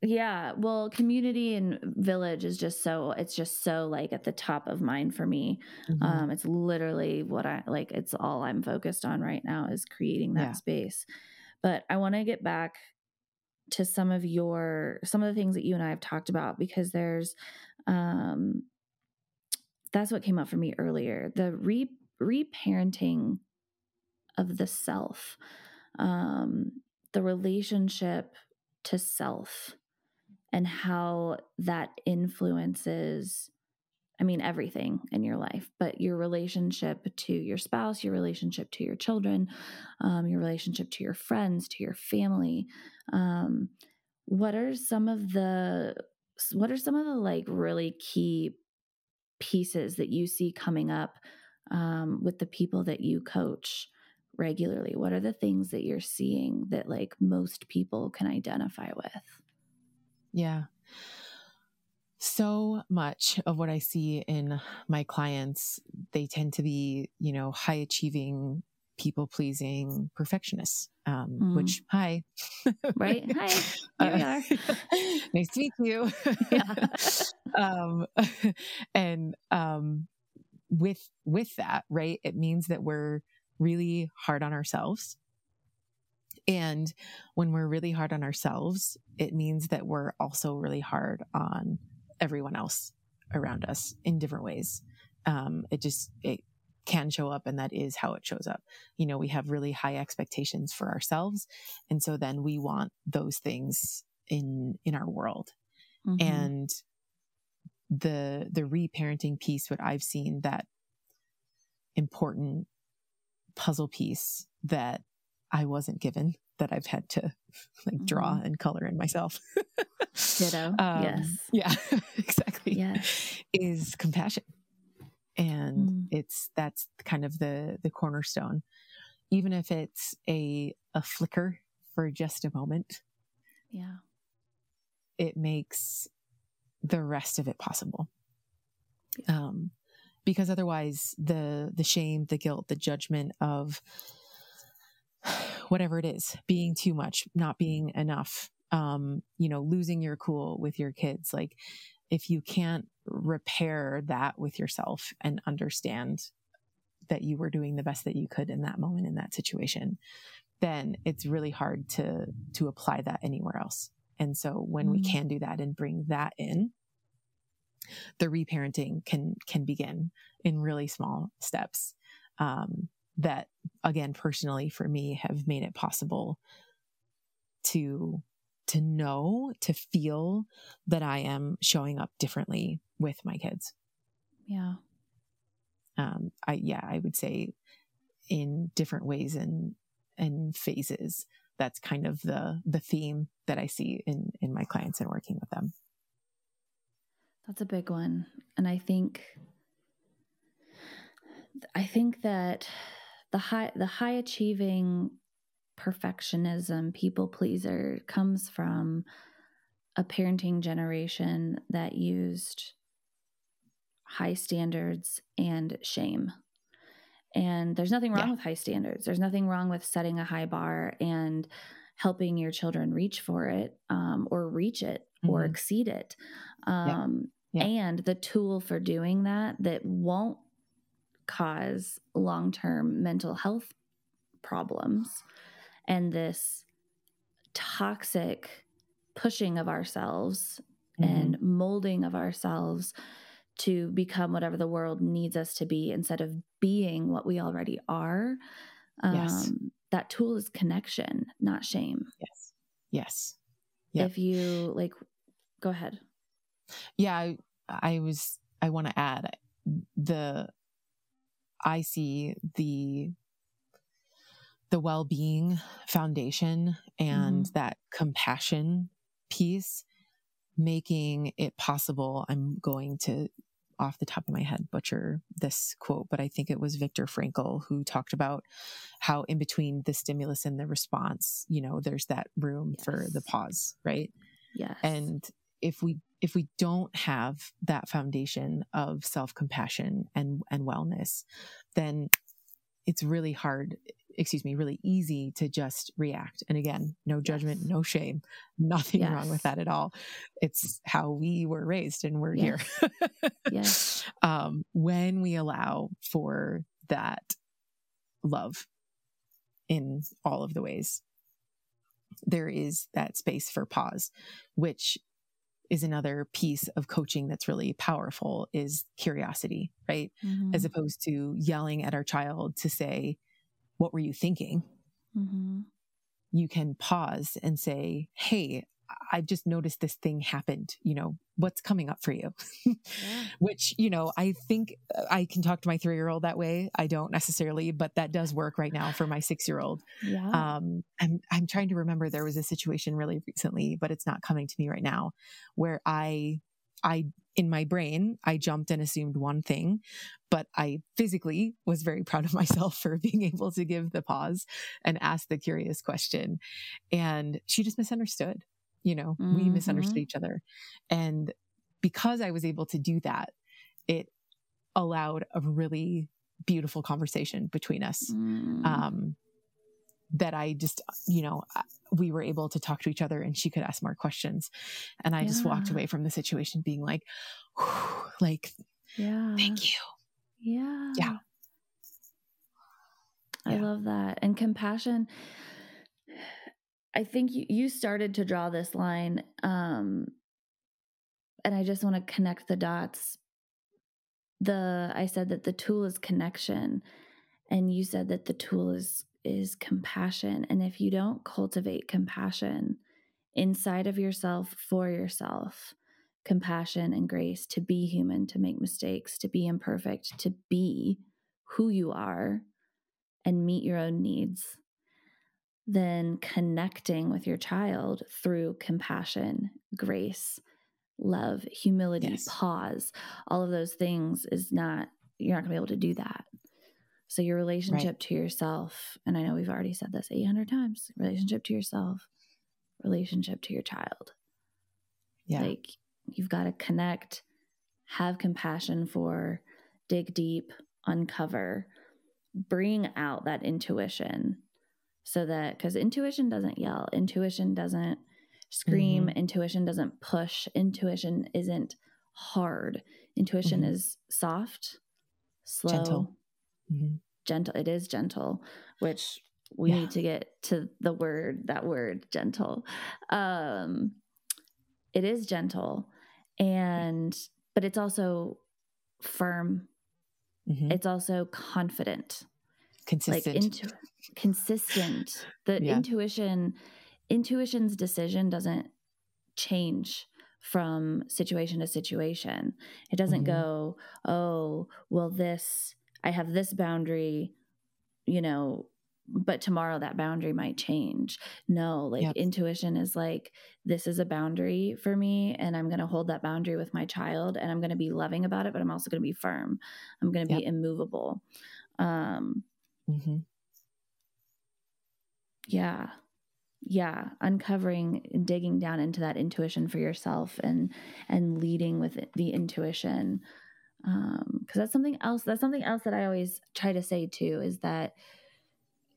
Speaker 2: Yeah, well, community and village is just so it's just so like at the top of mind for me. Mm-hmm. Um it's literally what I like it's all I'm focused on right now is creating that yeah. space. But I want to get back to some of your some of the things that you and I have talked about because there's um that's what came up for me earlier. The re reparenting of the self. Um the relationship to self and how that influences I mean, everything in your life, but your relationship to your spouse, your relationship to your children, um, your relationship to your friends, to your family. Um, what are some of the what are some of the like really key pieces that you see coming up um, with the people that you coach regularly? What are the things that you're seeing that like most people can identify with?
Speaker 1: Yeah. So much of what I see in my clients, they tend to be, you know, high achieving, people pleasing perfectionists, um, mm. which, hi. [laughs]
Speaker 2: Right. Hi. Here we are. [laughs]
Speaker 1: nice to meet you. [laughs] Yeah. um, and, um, with with that, right? It means that we're really hard on ourselves. And when we're really hard on ourselves, it means that we're also really hard on everyone else around us in different ways. Um, it just, it can show up and that is how it shows up. You know, we have really high expectations for ourselves. And so then we want those things in, in our world. Mm-hmm. And the, the reparenting piece, what I've seen that important puzzle piece that I wasn't given that I've had to like draw mm-hmm. and color in myself. [laughs]
Speaker 2: Ditto. Um, yes.
Speaker 1: Yeah, [laughs] exactly. Yes. Is compassion. And mm. it's that's kind of the the cornerstone. Even if it's a a flicker for just a moment.
Speaker 2: Yeah.
Speaker 1: It makes the rest of it possible. Um because otherwise the the shame, the guilt, the judgment of [sighs] whatever it is, being too much, not being enough, um, you know, losing your cool with your kids. Like if you can't repair that with yourself and understand that you were doing the best that you could in that moment in that situation, then it's really hard to to apply that anywhere else. And so when mm-hmm. we can do that and bring that in, the reparenting can can begin in really small steps. Um, that again personally for me have made it possible to to know to feel that i am showing up differently with my kids.
Speaker 2: Yeah.
Speaker 1: Um i yeah i would say in different ways and and phases that's kind of the the theme that i see in in my clients and working with them.
Speaker 2: That's a big one. And i think i think that the high the high achieving perfectionism people pleaser comes from a parenting generation that used high standards and shame and there's nothing wrong yeah. with high standards there's nothing wrong with setting a high bar and helping your children reach for it um, or reach it mm-hmm. or exceed it um, yeah. Yeah. and the tool for doing that that won't cause long term mental health problems and this toxic pushing of ourselves mm-hmm. and molding of ourselves to become whatever the world needs us to be instead of being what we already are. Yes. Um, that tool is connection, not shame.
Speaker 1: Yes. Yes.
Speaker 2: Yep. If you like, go ahead.
Speaker 1: Yeah, I, I was, I want to add the I see the the well-being foundation and mm-hmm. that compassion piece making it possible i'm going to off the top of my head butcher this quote but i think it was viktor frankl who talked about how in between the stimulus and the response you know there's that room yes. for the pause right
Speaker 2: yes
Speaker 1: and if we if we don't have that foundation of self-compassion and and wellness then it's really hard excuse me really easy to just react and again no judgment yes. no shame nothing yes. wrong with that at all it's how we were raised and we're yes.
Speaker 2: here [laughs] yes
Speaker 1: um, when we allow for that love in all of the ways there is that space for pause which is another piece of coaching that's really powerful is curiosity, right? Mm-hmm. As opposed to yelling at our child to say, what were you thinking? Mm-hmm. You can pause and say, Hey, I've just noticed this thing happened. You know, what's coming up for you? yeah. [laughs] Which, you know, I think uh, I can talk to my three year old that way. I don't necessarily, but that does work right now for my six year old.
Speaker 2: Yeah.
Speaker 1: Um, I'm, I'm trying to remember there was a situation really recently, but it's not coming to me right now where I, I, in my brain, I jumped and assumed one thing, but I physically was very [laughs] proud of myself for being able to give the pause and ask the curious question. And she just misunderstood you know mm-hmm. we misunderstood each other and because i was able to do that it allowed a really beautiful conversation between us mm. um, that i just you know we were able to talk to each other and she could ask more questions and i yeah. just walked away from the situation being like like
Speaker 2: yeah
Speaker 1: thank you
Speaker 2: Yeah.
Speaker 1: Yeah.
Speaker 2: I
Speaker 1: Yeah.
Speaker 2: love that. And compassion, I think you, you started to draw this line. Um, and I just want to connect the dots. The I said that the tool is connection, and you said that the tool is is compassion. And if you don't cultivate compassion inside of yourself for yourself, compassion and grace to be human, to make mistakes, to be imperfect, to be who you are and meet your own needs, then connecting with your child through compassion, grace, love, humility,
Speaker 1: Yes.
Speaker 2: pause, all of those things is not, you're not going to be able to do that. So, your relationship to yourself, and I know we've already said this 800 times relationship to yourself, relationship to your child.
Speaker 1: Yeah.
Speaker 2: Like you've got to connect, have compassion for, dig deep, uncover, bring out that intuition so that because intuition doesn't yell, intuition doesn't scream,
Speaker 1: Mm-hmm.
Speaker 2: intuition doesn't push, intuition isn't hard. Intuition
Speaker 1: Mhm.
Speaker 2: is soft, slow,
Speaker 1: Gentle. Mhm.
Speaker 2: gentle. It is gentle, which we
Speaker 1: Yeah.
Speaker 2: need to get to the word, that word, gentle. Um, it is gentle and, but it's also firm.
Speaker 1: Mhm.
Speaker 2: It's also confident, like
Speaker 1: Consistent.
Speaker 2: into consistent. The
Speaker 1: Yeah.
Speaker 2: intuition, intuition's decision doesn't change from situation to situation. It doesn't
Speaker 1: Mhm.
Speaker 2: go, oh, well, this, I have this boundary, you know, but tomorrow that boundary might change. No, like
Speaker 1: Yep.
Speaker 2: intuition is like, this is a boundary for me, and I'm going to hold that boundary with my child, and I'm going to be loving about it, but I'm also going to be firm. I'm going to be immovable. Um,
Speaker 1: Mhm.
Speaker 2: yeah. Yeah. Uncovering and digging down into that intuition for yourself and and leading with the intuition. Um because that's something else that's something else that i always try to say too is that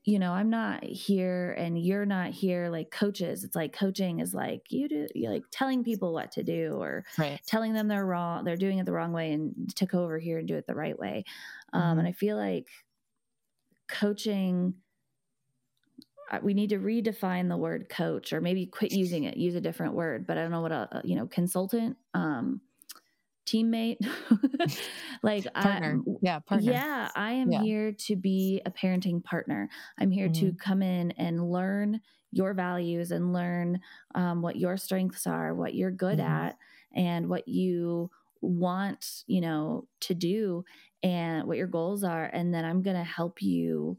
Speaker 2: you know i'm not here and you're not here like coaches. It's like coaching is like you do you're like telling people what to do or
Speaker 1: Right.
Speaker 2: telling them they're wrong they're doing it the wrong way and to go over here and do it the right way. Um, and i feel like coaching we need to redefine the word coach or maybe quit using it use a different word but i don't know what a you know consultant um teammate [laughs] like
Speaker 1: Partner.
Speaker 2: I,
Speaker 1: yeah. Partner.
Speaker 2: yeah, I am
Speaker 1: Yeah.
Speaker 2: here to be a parenting partner. I'm here to
Speaker 1: Mm-hmm.
Speaker 2: come in and learn your values and learn um, what your strengths are, what you're good
Speaker 1: Mhm.
Speaker 2: at, and what you want, you know, to do, and what your goals are. And then I'm going to help you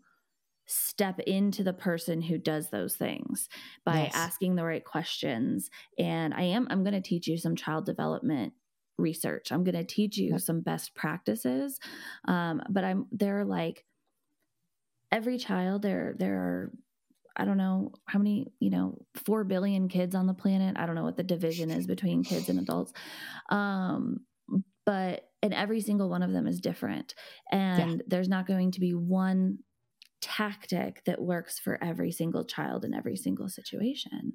Speaker 2: step into the person who does those things by
Speaker 1: Yes.
Speaker 2: asking the right questions and i am i'm going to teach you some child development research i'm going to teach you
Speaker 1: Yep.
Speaker 2: some best practices um, but i'm they're like every child there there are i don't know how many you know 4 billion kids on the planet i don't know what the division is between kids and adults um but and every single one of them is different and there's not going to be one tactic that works for every single child in every single situation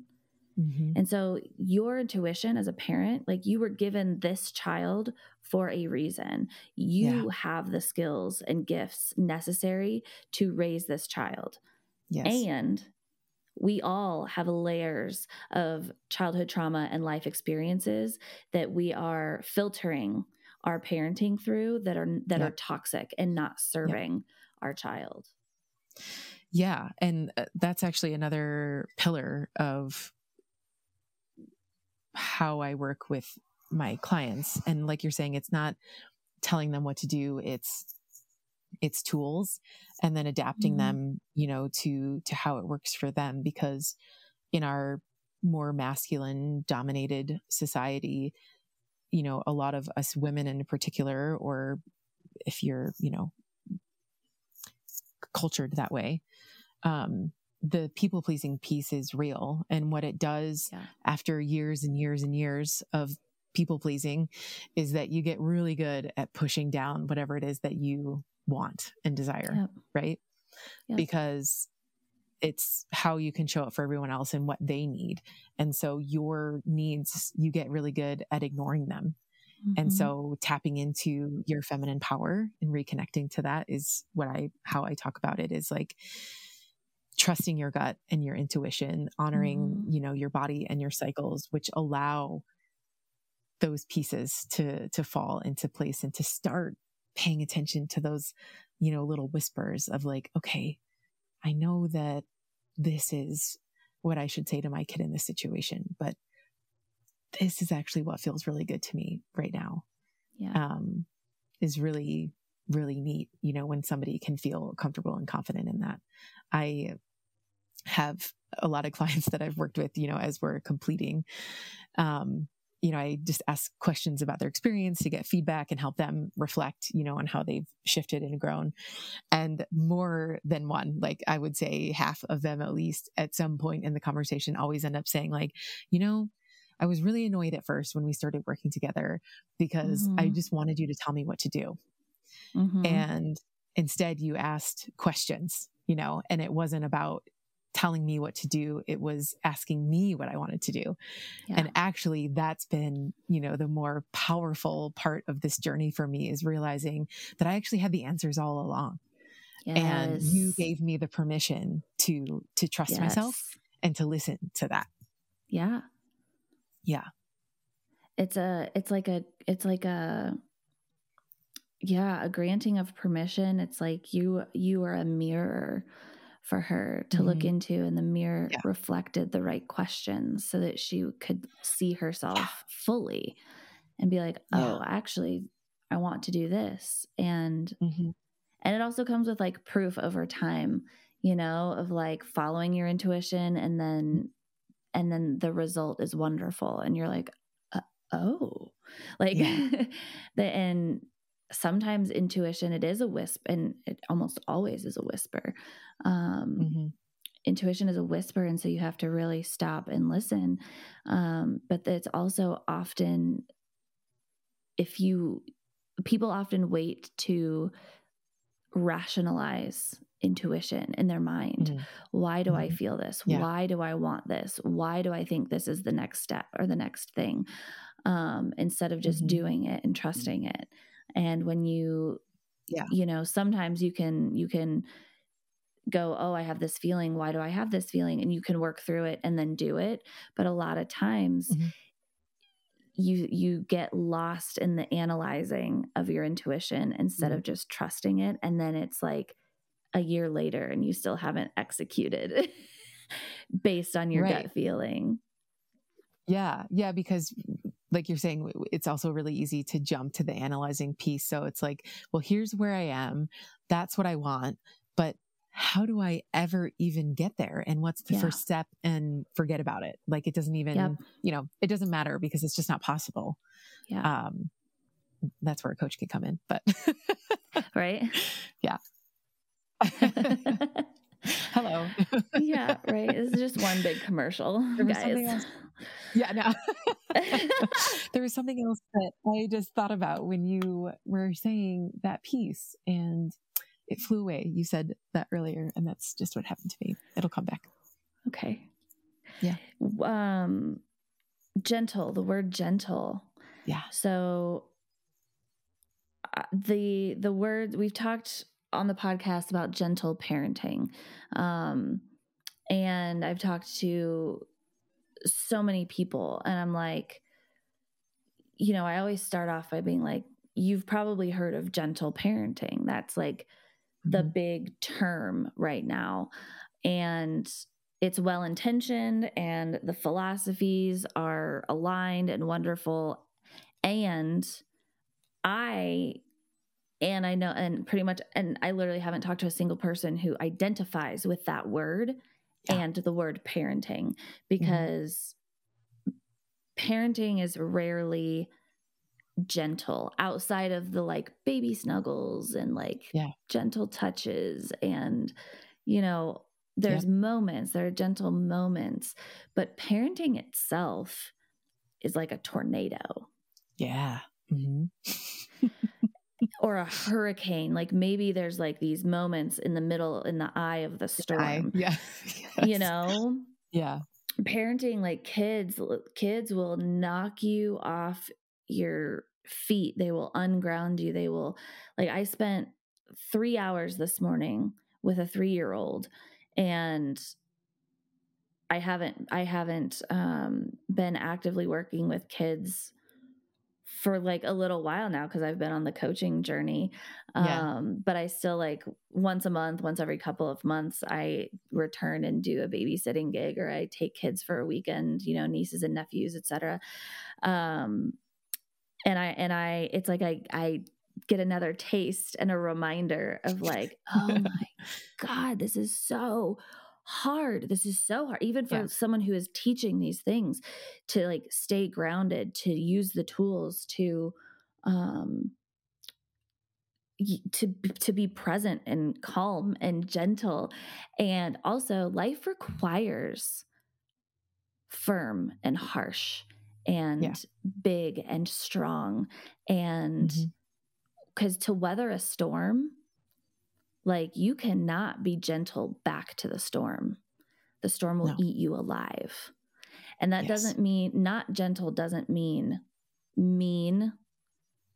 Speaker 1: Mhm.
Speaker 2: and so your intuition as a parent, like you were given this child for a reason. You have the skills and gifts necessary to raise this child.
Speaker 1: Yes.
Speaker 2: And we all have layers of childhood trauma and life experiences that we are filtering our parenting through that are that
Speaker 1: Yeah.
Speaker 2: are toxic and not serving our child.
Speaker 1: Yeah. And uh, that's actually another pillar of how I work with my clients. And like you're saying, it's not telling them what to do. It's, it's tools and then adapting
Speaker 2: Mhm.
Speaker 1: them, you know, to, to how it works for them. Because in our more masculine dominated society, you know, a lot of us women in particular, or if you're, you know, cultured that way, um, the people pleasing piece is real. And what it does
Speaker 2: Yeah.
Speaker 1: after years and years and years of people pleasing is that you get really good at pushing down whatever it is that you want and desire,
Speaker 2: Yep.
Speaker 1: right?
Speaker 2: Yep.
Speaker 1: Because it's how you can show up for everyone else and what they need. And so your needs, you get really good at ignoring them Mm-hmm. And so tapping into your feminine power and reconnecting to that is what I, how I talk about it is like trusting your gut and your intuition, honoring, mm-hmm. you know, your body and your cycles, which allow those pieces to, to fall into place and to start paying attention to those, you know, little whispers of like, okay, I know that this is what I should say to my kid in this situation, but this is actually what feels really good to me right now.
Speaker 2: Yeah.
Speaker 1: Um, is really, really neat, you know, when somebody can feel comfortable and confident in that. I have a lot of [laughs] clients that I've worked with, you know, as we're completing, um, you know, I just ask questions about their experience to get feedback and help them reflect, you know, on how they've shifted and grown. And more than one, like I would say half of them at least at some point in the conversation always end up saying like, you know, I was really annoyed at first when we started working together because mm-hmm. I just wanted you to tell me what to do. Mm-hmm. And instead you asked questions, you know, and it wasn't about telling me what to do. It was asking me what I wanted to do. Yeah. And actually that's been, you know, the more powerful part of this journey for me is realizing that I actually had the answers all along. Yes. And you gave me the permission to, to trust yes. myself and to listen to that.
Speaker 2: Yeah.
Speaker 1: Yeah.
Speaker 2: It's a, it's like a, it's like a, yeah, a granting of permission. It's like you, you are a mirror for her to mm-hmm. look into and the mirror yeah. reflected the right questions so that she could see herself yeah. fully and be like oh yeah. actually i want to do this and mm-hmm. and it also comes with like proof over time you know of like following your intuition and then and then the result is wonderful and you're like uh, oh like [laughs] the and sometimes intuition it is a wisp and it almost always is a whisper um, mm-hmm. intuition is a whisper and so you have to really stop and listen um, but it's also often if you people often wait to rationalize intuition in their mind. Mm-hmm. Why do mm-hmm. I feel this? Yeah. Why do I want this? Why do I think this is the next step or the next thing? Um, instead of just mm-hmm. doing it and trusting it and when you yeah you know sometimes you can you can go oh i have this feeling why do i have this feeling and you can work through it and then do it but a lot of times mm-hmm. you you get lost in the analyzing of your intuition instead mm-hmm. of just trusting it and then it's like a year later and you still haven't executed [laughs] based on your right. gut feeling
Speaker 1: yeah yeah because like you're saying, it's also really easy to jump to the analyzing piece. So it's like, well, here's where I am. That's what I want. But how do I ever even get there? And what's the yeah. first step? And forget about it. Like it doesn't even, yep. you know, it doesn't matter because it's just not possible.
Speaker 2: Yeah. Um,
Speaker 1: that's where a coach could come in, but [laughs]
Speaker 2: right.
Speaker 1: Yeah. [laughs] [laughs] Hello.
Speaker 2: yeah, right. It's just one big commercial, guys.
Speaker 1: Yeah, no. [laughs] there was something else that I just thought about when you were saying that piece and it flew away. You said that earlier, and that's just what happened to me. It'll come back.
Speaker 2: Okay.
Speaker 1: Yeah.
Speaker 2: Um, gentle, the word gentle.
Speaker 1: Yeah.
Speaker 2: So uh, the the word we've talked on the podcast about gentle parenting. Um, and I've talked to so many people, and I'm like, you know, I always start off by being like, you've probably heard of gentle parenting. That's like the mm-hmm. big term right now. And it's well intentioned, and the philosophies are aligned and wonderful. And I and I know, and pretty much, and I literally haven't talked to a single person who identifies with that word yeah. and the word parenting mm-hmm. because mm-hmm. parenting is rarely gentle outside of the like baby snuggles and like
Speaker 1: yeah.
Speaker 2: gentle touches and you know there's yeah. moments there are gentle moments but parenting itself is like a tornado
Speaker 1: yeah mm-hmm. [laughs]
Speaker 2: or a hurricane like maybe there's like these moments in the middle in the eye of the storm
Speaker 1: yeah [laughs]
Speaker 2: yes. you know
Speaker 1: yeah
Speaker 2: parenting like kids kids will knock you off your feet. They will unground you. They will, like, I spent three hours this morning with a three year old and I haven't I haven't um, been actively working with kids for like a little while now because I've been on the coaching journey. Yeah. Um, but I still like once a month, once every couple of months, I return and do a babysitting gig or I take kids for a weekend, you know, nieces and nephews, etc. Um, and I and I it's like I I get another taste and a reminder of like, [laughs] oh my God, this is so hard. This is so hard, even for yeah. someone who is teaching these things to like stay grounded, to use the tools to, um, to to be present and calm and gentle and also life requires firm and harsh and yeah. big and strong and because mm-hmm. to weather a storm like you cannot be gentle back to the storm. The storm will no. eat you alive. And that yes. doesn't mean not gentle doesn't mean mean,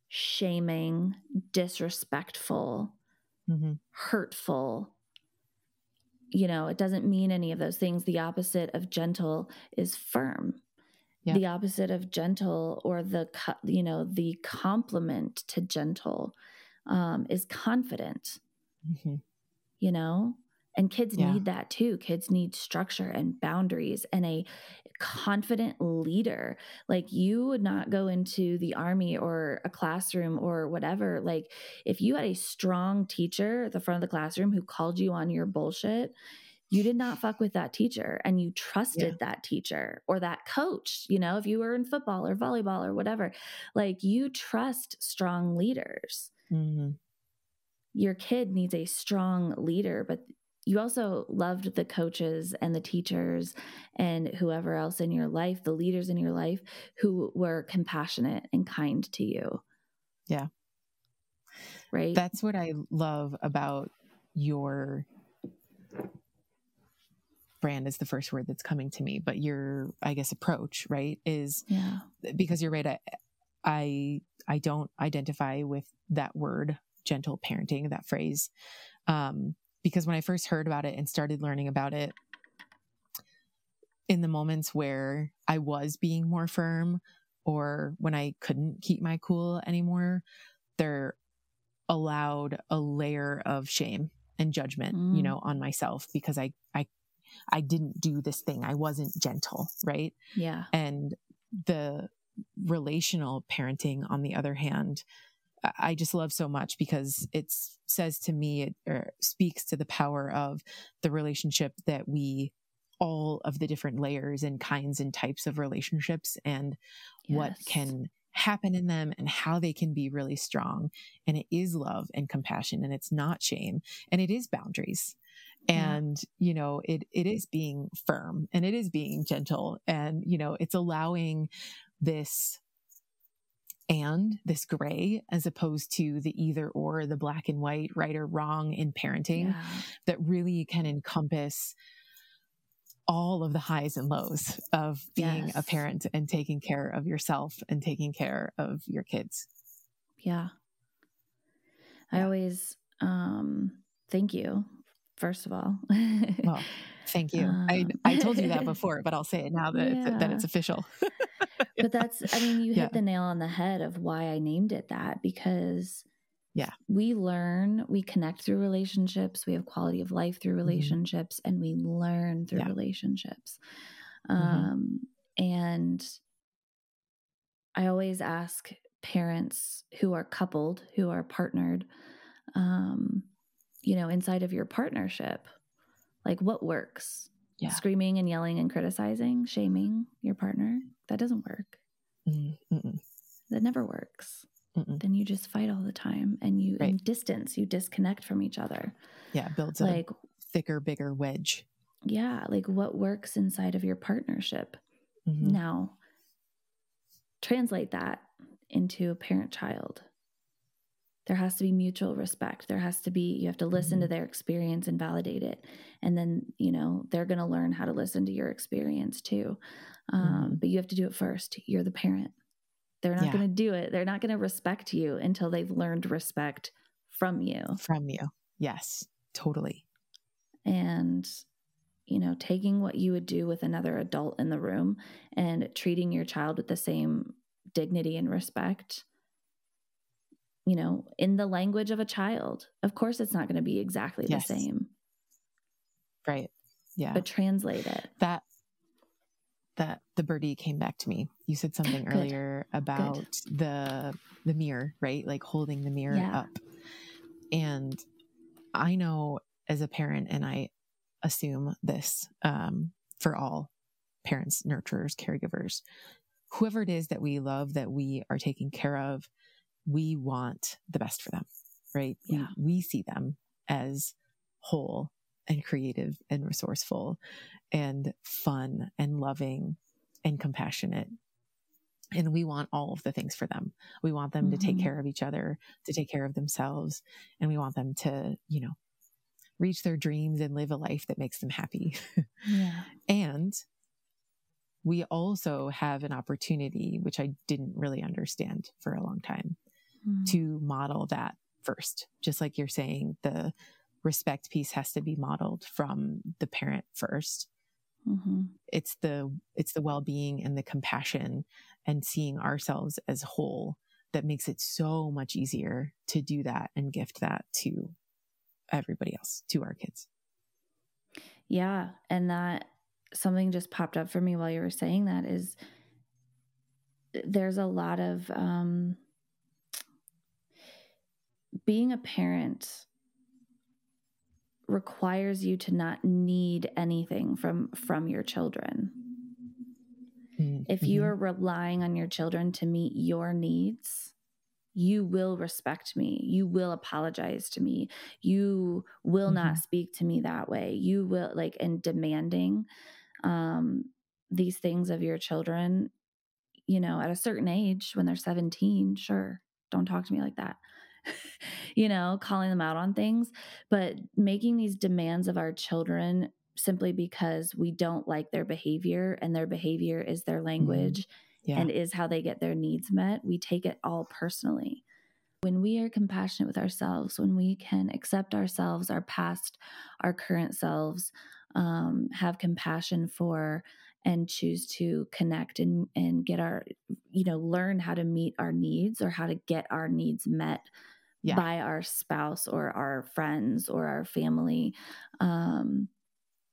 Speaker 2: shaming, disrespectful, mm-hmm. hurtful. You know, it doesn't mean any of those things. The opposite of gentle is firm. Yeah. The opposite of gentle or the you know, the complement to gentle um, is confident mm-hmm. you know? And kids yeah. need that too. Kids need structure and boundaries and a confident leader. Like you would not go into the army or a classroom or whatever. Like if you had a strong teacher at the front of the classroom who called you on your bullshit, you did not fuck with that teacher and you trusted yeah. that teacher or that coach, you know, if you were in football or volleyball or whatever, like you trust strong leaders. Mm-hmm your kid needs a strong leader, but you also loved the coaches and the teachers and whoever else in your life, the leaders in your life who were compassionate and kind to you.
Speaker 1: Yeah.
Speaker 2: Right.
Speaker 1: That's what I love about your brand is the first word that's coming to me, but your, I guess, approach, right? Is
Speaker 2: yeah.
Speaker 1: because you're right. I, I, I don't identify with that word gentle parenting, that phrase. Um, because when I first heard about it and started learning about it, in the moments where I was being more firm or when I couldn't keep my cool anymore, there allowed a layer of shame and judgment, mm. you know, on myself because I, I, I didn't do this thing. I wasn't gentle. Right.
Speaker 2: Yeah.
Speaker 1: And the relational parenting, on the other hand, I just love so much because it says to me, it or speaks to the power of the relationship that we, all of the different layers and kinds and types of relationships and yes. what can happen in them and how they can be really strong. And it is love and compassion and it's not shame and it is boundaries. And, you know, it, it is being firm and it is being gentle and, you know, it's allowing this and this gray as opposed to the either or the black and white right or wrong in parenting yeah. that really can encompass all of the highs and lows of being yes. a parent and taking care of yourself and taking care of your kids
Speaker 2: yeah i always um thank you first of all
Speaker 1: well thank you um, [laughs] I, I told you that [laughs] before but i'll say it now that, yeah. it's, that it's official [laughs]
Speaker 2: but that's i mean you hit yeah. the nail on the head of why i named it that because
Speaker 1: yeah
Speaker 2: we learn we connect through relationships we have quality of life through mm-hmm. relationships mm-hmm. and we learn through yeah. relationships mm-hmm. um and i always ask parents who are coupled who are partnered um you know inside of your partnership like what works yeah. screaming and yelling and criticizing, shaming your partner, that doesn't work. Mm-mm. That never works. Mm-mm. Then you just fight all the time and you right. in distance, you disconnect from each other.
Speaker 1: Yeah, builds like thicker, bigger wedge.
Speaker 2: Yeah, like what works inside of your partnership. Mm-hmm. Now, translate that into a parent child there has to be mutual respect there has to be you have to listen mm-hmm. to their experience and validate it and then you know they're going to learn how to listen to your experience too um, mm-hmm. but you have to do it first you're the parent They're not
Speaker 1: Yeah.
Speaker 2: going to do it. They're not going to respect you until they've learned respect from you.
Speaker 1: From you. Yes, totally.
Speaker 2: And, you know, taking what you would do with another adult in the room and treating your child with the same dignity and respect, you know, in the language of a child. Of course, it's not going to be exactly
Speaker 1: Yes.
Speaker 2: the same,
Speaker 1: Right. Yeah.
Speaker 2: but translate it.
Speaker 1: that that the birdie came back to me. You said something
Speaker 2: Good.
Speaker 1: earlier about the the mirror, right? Like holding the mirror
Speaker 2: Yeah.
Speaker 1: up. And I know as a parent, and I assume this um, for all parents, nurturers, caregivers, whoever it is that we love, that we are taking care of, we want the best for them, right? We-
Speaker 2: Yeah.
Speaker 1: We, see them as whole and creative and resourceful and fun and loving and compassionate. And we want all of the things for them. We want them to take
Speaker 2: Mhm.
Speaker 1: care of each other, to take care of themselves, and we want them to, you know, reach their dreams and live a life that makes them happy. [laughs]
Speaker 2: Yeah.
Speaker 1: and we also have an opportunity, which I didn't really understand for a long time,
Speaker 2: Mm.
Speaker 1: to model that first. Just like you're saying, the respect piece has to be modeled from the parent first
Speaker 2: Mhm.
Speaker 1: it's the it's the well-being and the compassion and seeing ourselves as whole that makes it so much easier to do that and gift that to everybody else to our kids
Speaker 2: Yeah. And that something just popped up for me while you were saying that is there's a lot of um, being a parent requires you to not need anything from from your children if you are relying on your children to meet your needs, you will respect me. You will apologize to me. You will not
Speaker 1: Mhm.
Speaker 2: speak to me that way. You will like and demanding um these things of your children, you know, at a certain age when they're 17, sure, don't talk to me like that. [laughs] you know, calling them out on things, but making these demands of our children simply because we don't like their behavior and their behavior is their language
Speaker 1: yeah
Speaker 2: and is how they get their needs met, we take it all personally. When we are compassionate with ourselves, when we can accept ourselves, our past, our current selves, um, have compassion for and choose to connect and, and get our, you know, learn how to meet our needs or how to get our needs met
Speaker 1: Yeah.
Speaker 2: by our spouse or our friends or our family, um,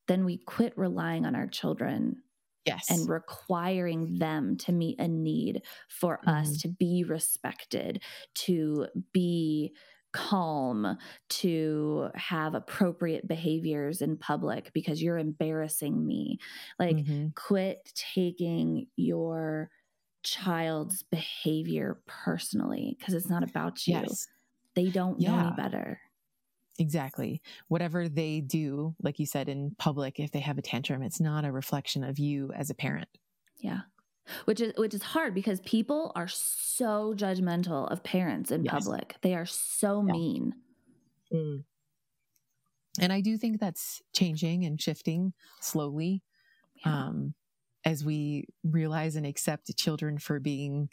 Speaker 2: then we quit relying on our children
Speaker 1: yes
Speaker 2: and requiring them to meet a need for us
Speaker 1: Mhm.
Speaker 2: to be respected, to be calm, to have appropriate behaviors in public because you're embarrassing me. Like,
Speaker 1: Mhm.
Speaker 2: quit taking your child's behavior personally because it's not about you.
Speaker 1: yes
Speaker 2: They don't know
Speaker 1: Yeah.
Speaker 2: any better.
Speaker 1: exactly whatever they do like you said in public if they have a tantrum it's not a reflection of you as a parent
Speaker 2: Yeah. Which is which is hard because people are so judgmental of parents in
Speaker 1: Yes.
Speaker 2: public. They are so
Speaker 1: Yeah.
Speaker 2: mean.
Speaker 1: and i do think that's changing and shifting slowly
Speaker 2: Yeah.
Speaker 1: um, as we realize and accept children for being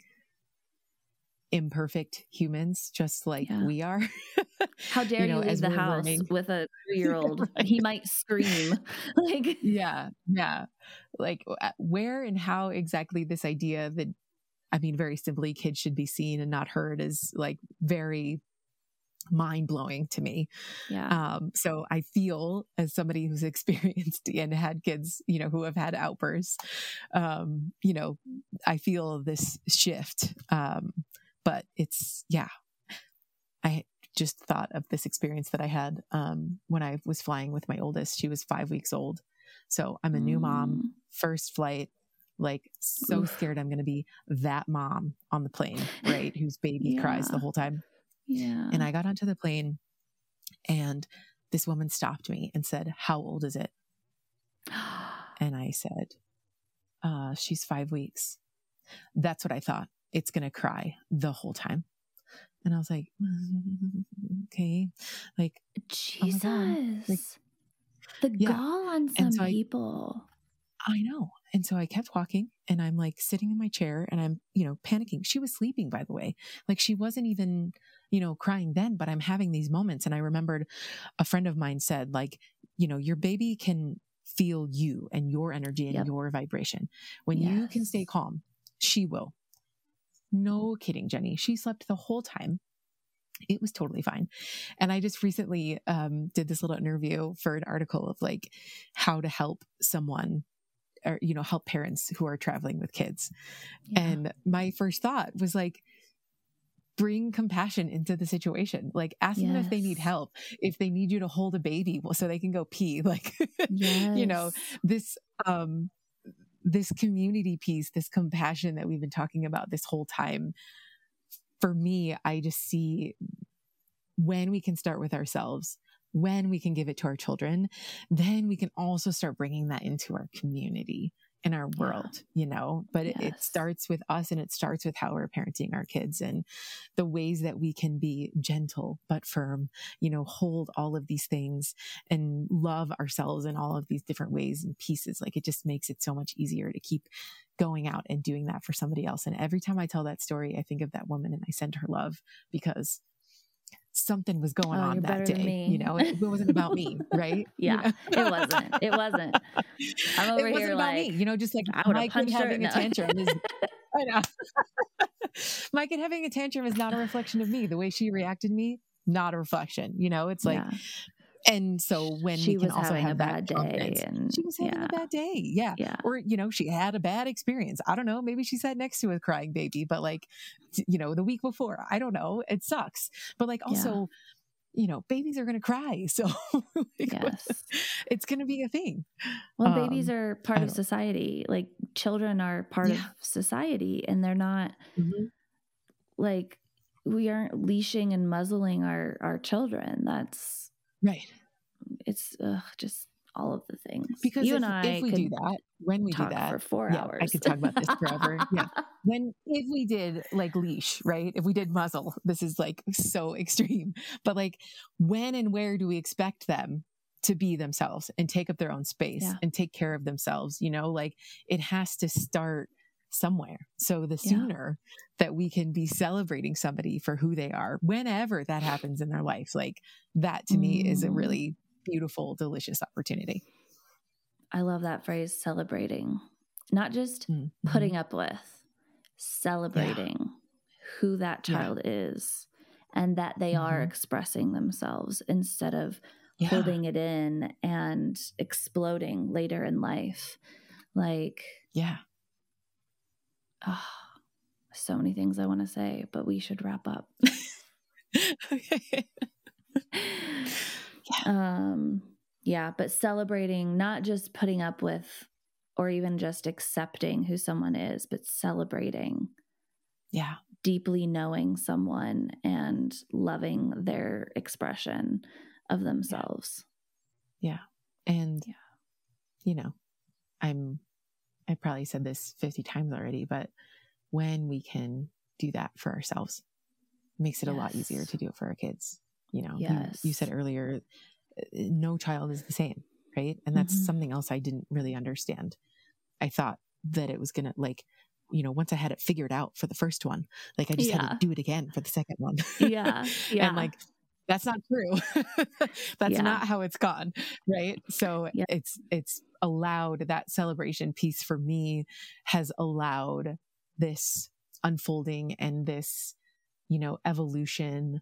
Speaker 1: imperfect humans, just like
Speaker 2: Yeah.
Speaker 1: we are. [laughs]
Speaker 2: How dare you,
Speaker 1: know,
Speaker 2: leave the house with a two year old? He might scream. [laughs] like
Speaker 1: yeah, yeah. Like where and how exactly this idea that, I mean, very simply, kids should be seen and not heard is like very mind blowing to me.
Speaker 2: yeah.
Speaker 1: Um, so I feel as somebody who's [laughs] experienced and had kids, you know, who have had outbursts, um, you know, I feel this shift. Um, but it's, yeah, just thought of this experience that I had, um, when I was flying with my oldest, she was five weeks old. So I'm a new mom,
Speaker 2: Mm.
Speaker 1: first flight, like so
Speaker 2: Oof.
Speaker 1: scared I'm going to be that mom on the plane, [laughs] right? Whose baby cries the whole time.
Speaker 2: Yeah.
Speaker 1: And I got onto the plane and this woman stopped me and said, How old is it? [gasps] And I said, uh, She's five weeks. That's what I thought. It's going to cry the whole time. And I was like, [laughs] Okay. Like,
Speaker 2: Jesus.
Speaker 1: my God. Like,
Speaker 2: the
Speaker 1: yeah.
Speaker 2: gall on some
Speaker 1: so I-
Speaker 2: people.
Speaker 1: I know. And so I kept walking and I'm like sitting in my chair and I'm, you know, panicking. She was sleeping, by the way. Like she wasn't even, you know, crying then, but I'm having these moments. And I remembered a friend of mine said, like, you know, your baby can feel you and your energy and yep. your vibration. When yes. you can stay calm, she will. No kidding, Jennie. She slept the whole time it was totally fine. And I just recently um, did this little interview for an article of like how to help someone or, you know, help parents who are traveling with kids. Yeah. And my first thought was like, bring compassion into the situation. Like ask yes. them if they need help, if they need you to hold a baby so they can go pee. [laughs] Like, yes. you know, this, um, this community piece, this compassion that we've been talking about this whole time for me, I just see when we can start with ourselves, when we can give it to our children, then we can also start bringing that into our community in our world, yeah. you know, but yes. it, it, starts with us and it starts with how we're parenting our kids and the ways that we can be gentle but firm, you know, hold all of these things and love ourselves in all of these different ways and pieces. Like it just makes it so much easier to keep going out and doing that for somebody else. And every time I tell that story, I think of that woman and I send her love because something was going oh, on that day. You know, it, it, [laughs] wasn't about me, right? [laughs]
Speaker 2: Yeah,
Speaker 1: you
Speaker 2: know? it wasn't. It wasn't. I'm over here like,
Speaker 1: me. you know, just like my kid having a tantrum is. [laughs] I know. my kid having a tantrum is not a reflection of me. The way she reacted to me, not a reflection. You know, it's like yeah and so when
Speaker 2: she
Speaker 1: we can
Speaker 2: was
Speaker 1: also
Speaker 2: having
Speaker 1: have
Speaker 2: a bad day and
Speaker 1: she was having yeah. a bad day yeah. yeah or you know she had a bad experience i don't know maybe she sat next to a crying baby but like you know the week before i don't know it sucks but like also yeah. you know babies are going to cry [laughs] so like, yes. [laughs] it's going to be a thing
Speaker 2: well um, babies are part of society like children are part of society and they're not mm-hmm. like we aren't leashing and muzzling our our children that's
Speaker 1: Right.
Speaker 2: It's uh, just all of the things.
Speaker 1: Because you if, and I if we do that, when we do that
Speaker 2: for four
Speaker 1: yeah,
Speaker 2: hours,
Speaker 1: I could talk about this forever. yeah. [laughs] When if we did like leash, right? If we did muzzle, this is like so [laughs] extreme. But like, when and where do we expect them to be themselves and take up their own space yeah. and take care of themselves? You know, like it has to start somewhere. So the sooner yeah. that we can be celebrating somebody for who they are, whenever that happens in their life, like that to mm. me is a mm. really beautiful, delicious opportunity.
Speaker 2: I love that phrase, celebrating, not just mm-hmm. putting up with, celebrating yeah. who that child yeah. is and that they mm-hmm. are expressing themselves instead of holding it in and exploding later in life. Like,
Speaker 1: yeah
Speaker 2: Oh, so many things I want to say, but we should wrap up. [laughs] okay. [laughs] yeah. Um, yeah, but celebrating, not just putting up with or even just accepting who someone is, but celebrating.
Speaker 1: Yeah.
Speaker 2: Deeply knowing someone and loving their expression of themselves.
Speaker 1: Yeah. yeah. And, yeah. you know, I'm I probably said this 50 times already, but when we can do that for ourselves, it makes it yes. a lot easier to do it for our kids. You know, yes. you, you said earlier, uh, no child is the same, right? And that's mm-hmm. something else I didn't really understand. I thought that it was going to like, you know, once I had it figured out for the first one, like I just yeah. had to do it again for the second one.
Speaker 2: Yeah. [laughs] Yeah.
Speaker 1: and like, that's not true. [laughs] that's yeah. not how it's gone. Right. So yeah. it's, it's allowed that celebration piece for me has allowed this unfolding and this, you know, evolution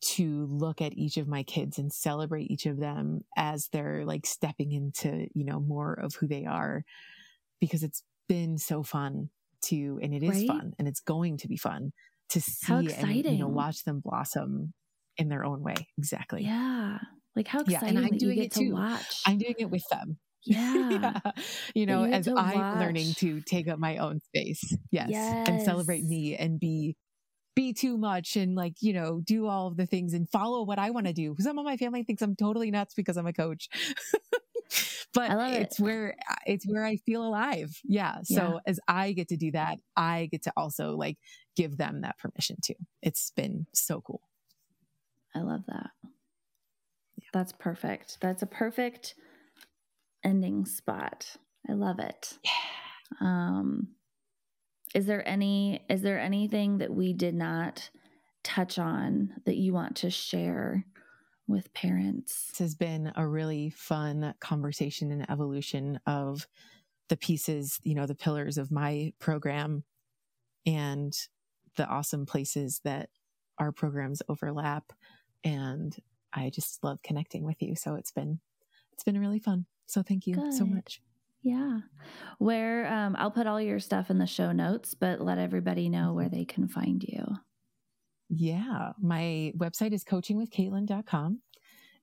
Speaker 1: to look at each of my kids and celebrate each of them as they're like stepping into, you know, more of who they are because it's been so fun to, and it is right? fun and it's going to be fun to see and, you know, watch them blossom in their own way. Exactly.
Speaker 2: Yeah. Like how exciting yeah, and I'm doing it too. watch.
Speaker 1: I'm doing it with them. [laughs]
Speaker 2: Yeah. yeah.
Speaker 1: You know, you as I'm watch. learning to take up my own space. Yes. yes. And celebrate me and be be too much and like, you know, do all of the things and follow what I want to do. Some of my family thinks I'm totally nuts because I'm a coach. [laughs] but it's it. where it's where I feel alive. Yeah. So yeah. as I get to do that, I get to also like give them that permission too. It's been so cool.
Speaker 2: I love that. That's perfect. That's a perfect ending spot. I love it. Yeah. Um, is there any is there anything that we did not touch on that you want to share with parents?
Speaker 1: This has been a really fun conversation and evolution of the pieces, you know, the pillars of my program and the awesome places that our programs overlap. And I just love connecting with you. So it's been, it's been really fun. So thank you Good. so much.
Speaker 2: Yeah. Where um, I'll put all your stuff in the show notes, but let everybody know where mm-hmm. they can find you.
Speaker 1: Yeah. My website is coachingwithcaitlin.com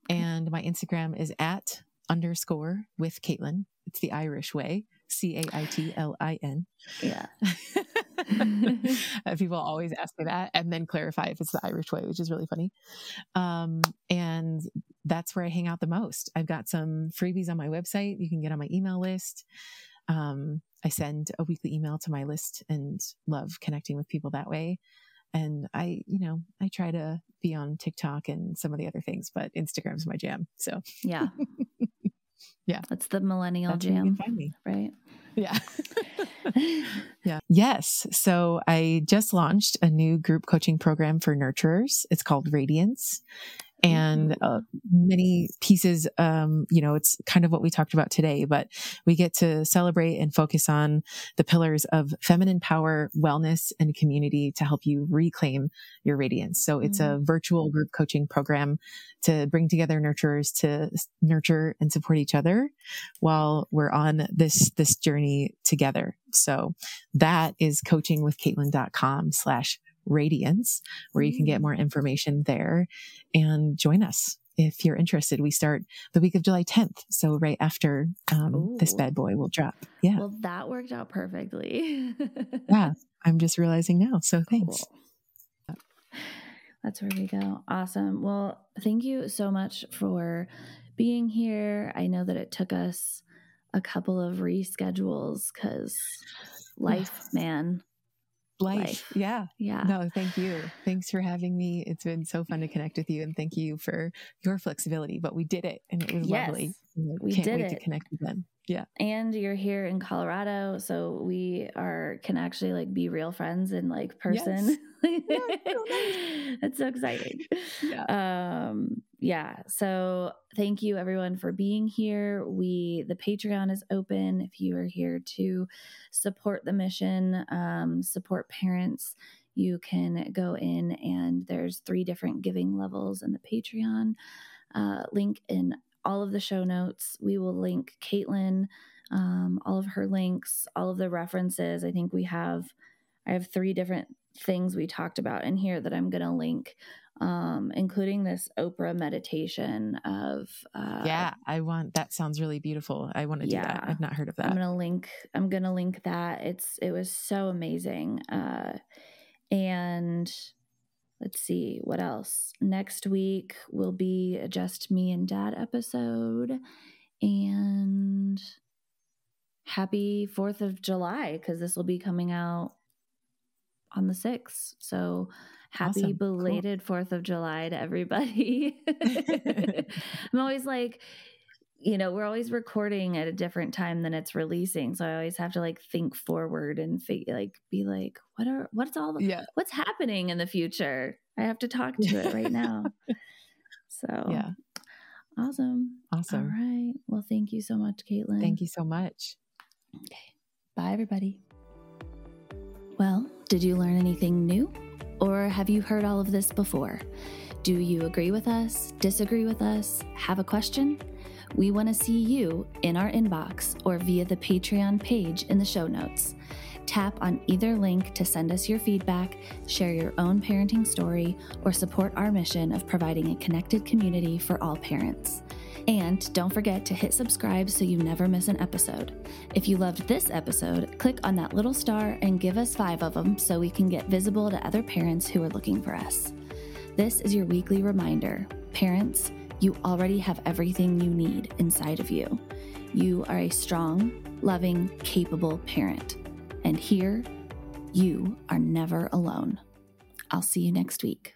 Speaker 1: and my Instagram is at underscore with Caitlin. It's the Irish way. C A I T L I N.
Speaker 2: Yeah. [laughs] [laughs]
Speaker 1: People always ask me that and then clarify if it's the Irish way, which is really funny. Um, and that's where I hang out the most. I've got some freebies on my website. You can get on my email list. Um, I send a weekly email to my list and love connecting with people that way. And I, you know, I try to be on TikTok and some of the other things, but Instagram's my jam. So,
Speaker 2: yeah. [laughs]
Speaker 1: yeah.
Speaker 2: That's the millennial That's jam. Right.
Speaker 1: Yeah. [laughs] yeah. Yes. So I just launched a new group coaching program for nurturers. It's called Radiance and uh, many pieces um, you know it's kind of what we talked about today but we get to celebrate and focus on the pillars of feminine power wellness and community to help you reclaim your radiance. So it's mm-hmm. a virtual group coaching program to bring together nurturers to nurture and support each other while we're on this this journey together. So that is coachingwithcaitlin.com slash Radiance, where you can get mm. more information there and join us if you're interested. We start the week of July 10th. So right after um, this bad boy will drop. Yeah.
Speaker 2: Well, that worked out perfectly. [laughs]
Speaker 1: yeah. I'm just realizing now. So thanks. Cool.
Speaker 2: That's where we go. Awesome. Well, thank you so much for being here. I know that it took us a couple of reschedules because life, man
Speaker 1: life. life. Yeah.
Speaker 2: Yeah.
Speaker 1: No, thank you. Thanks for having me. It's been so fun to [laughs] connect with you and thank you for your flexibility. But we did it and it was yes, lovely.
Speaker 2: We
Speaker 1: Can't
Speaker 2: did
Speaker 1: wait it. to connect again. Yeah.
Speaker 2: And you're here in Colorado, so we are can actually like be real friends in like person. Yes. [laughs] yeah, so nice. That's so exciting. [laughs] Yeah. Um yeah. So thank you everyone for being here. We the Patreon is open if you are here to support the mission, um, support parents. You can go in and there's three different giving levels in the Patreon. Uh, link in all of the show notes. We will link Caitlin, um, all of her links, all of the references. I think we have, I have three different things we talked about in here that I'm going to link, um, including this Oprah meditation of.
Speaker 1: Uh, yeah, I want that. Sounds really beautiful. I want to do that. I've not heard of that.
Speaker 2: I'm going to link. I'm to link that. It's it was so amazing, uh, and let's see what else. Next week will be a Just Me and Dad episode. And happy 4th of July because this will be coming out on the 6th. So happy awesome. belated cool. 4th of July to everybody. [laughs] [laughs] I'm always like, you know, we're always recording at a different time than it's releasing. So I always have to like think forward and fig- like be like, what are what's all the, yeah. what's happening in the future? I have to talk to it right now. [laughs] So
Speaker 1: yeah.
Speaker 2: Awesome.
Speaker 1: Awesome.
Speaker 2: All right. Well, thank you so much, Caitlin.
Speaker 1: Thank you so much.
Speaker 2: Okay. Bye everybody. Well, did you learn anything new? Or have you heard all of this before? Do you agree with us? Disagree with us? Have a question? We want to see you in our inbox or via the Patreon page in the show notes. Tap on either link to send us your feedback, share your own parenting story, or support our mission of providing a connected community for all parents. And don't forget to hit subscribe so you never miss an episode. If you loved this episode, click on that little star and give us five of them so we can get visible to other parents who are looking for us. This is your weekly reminder parents, you already have everything you need inside of you. You are a strong, loving, capable parent. And here, you are never alone. I'll see you next week.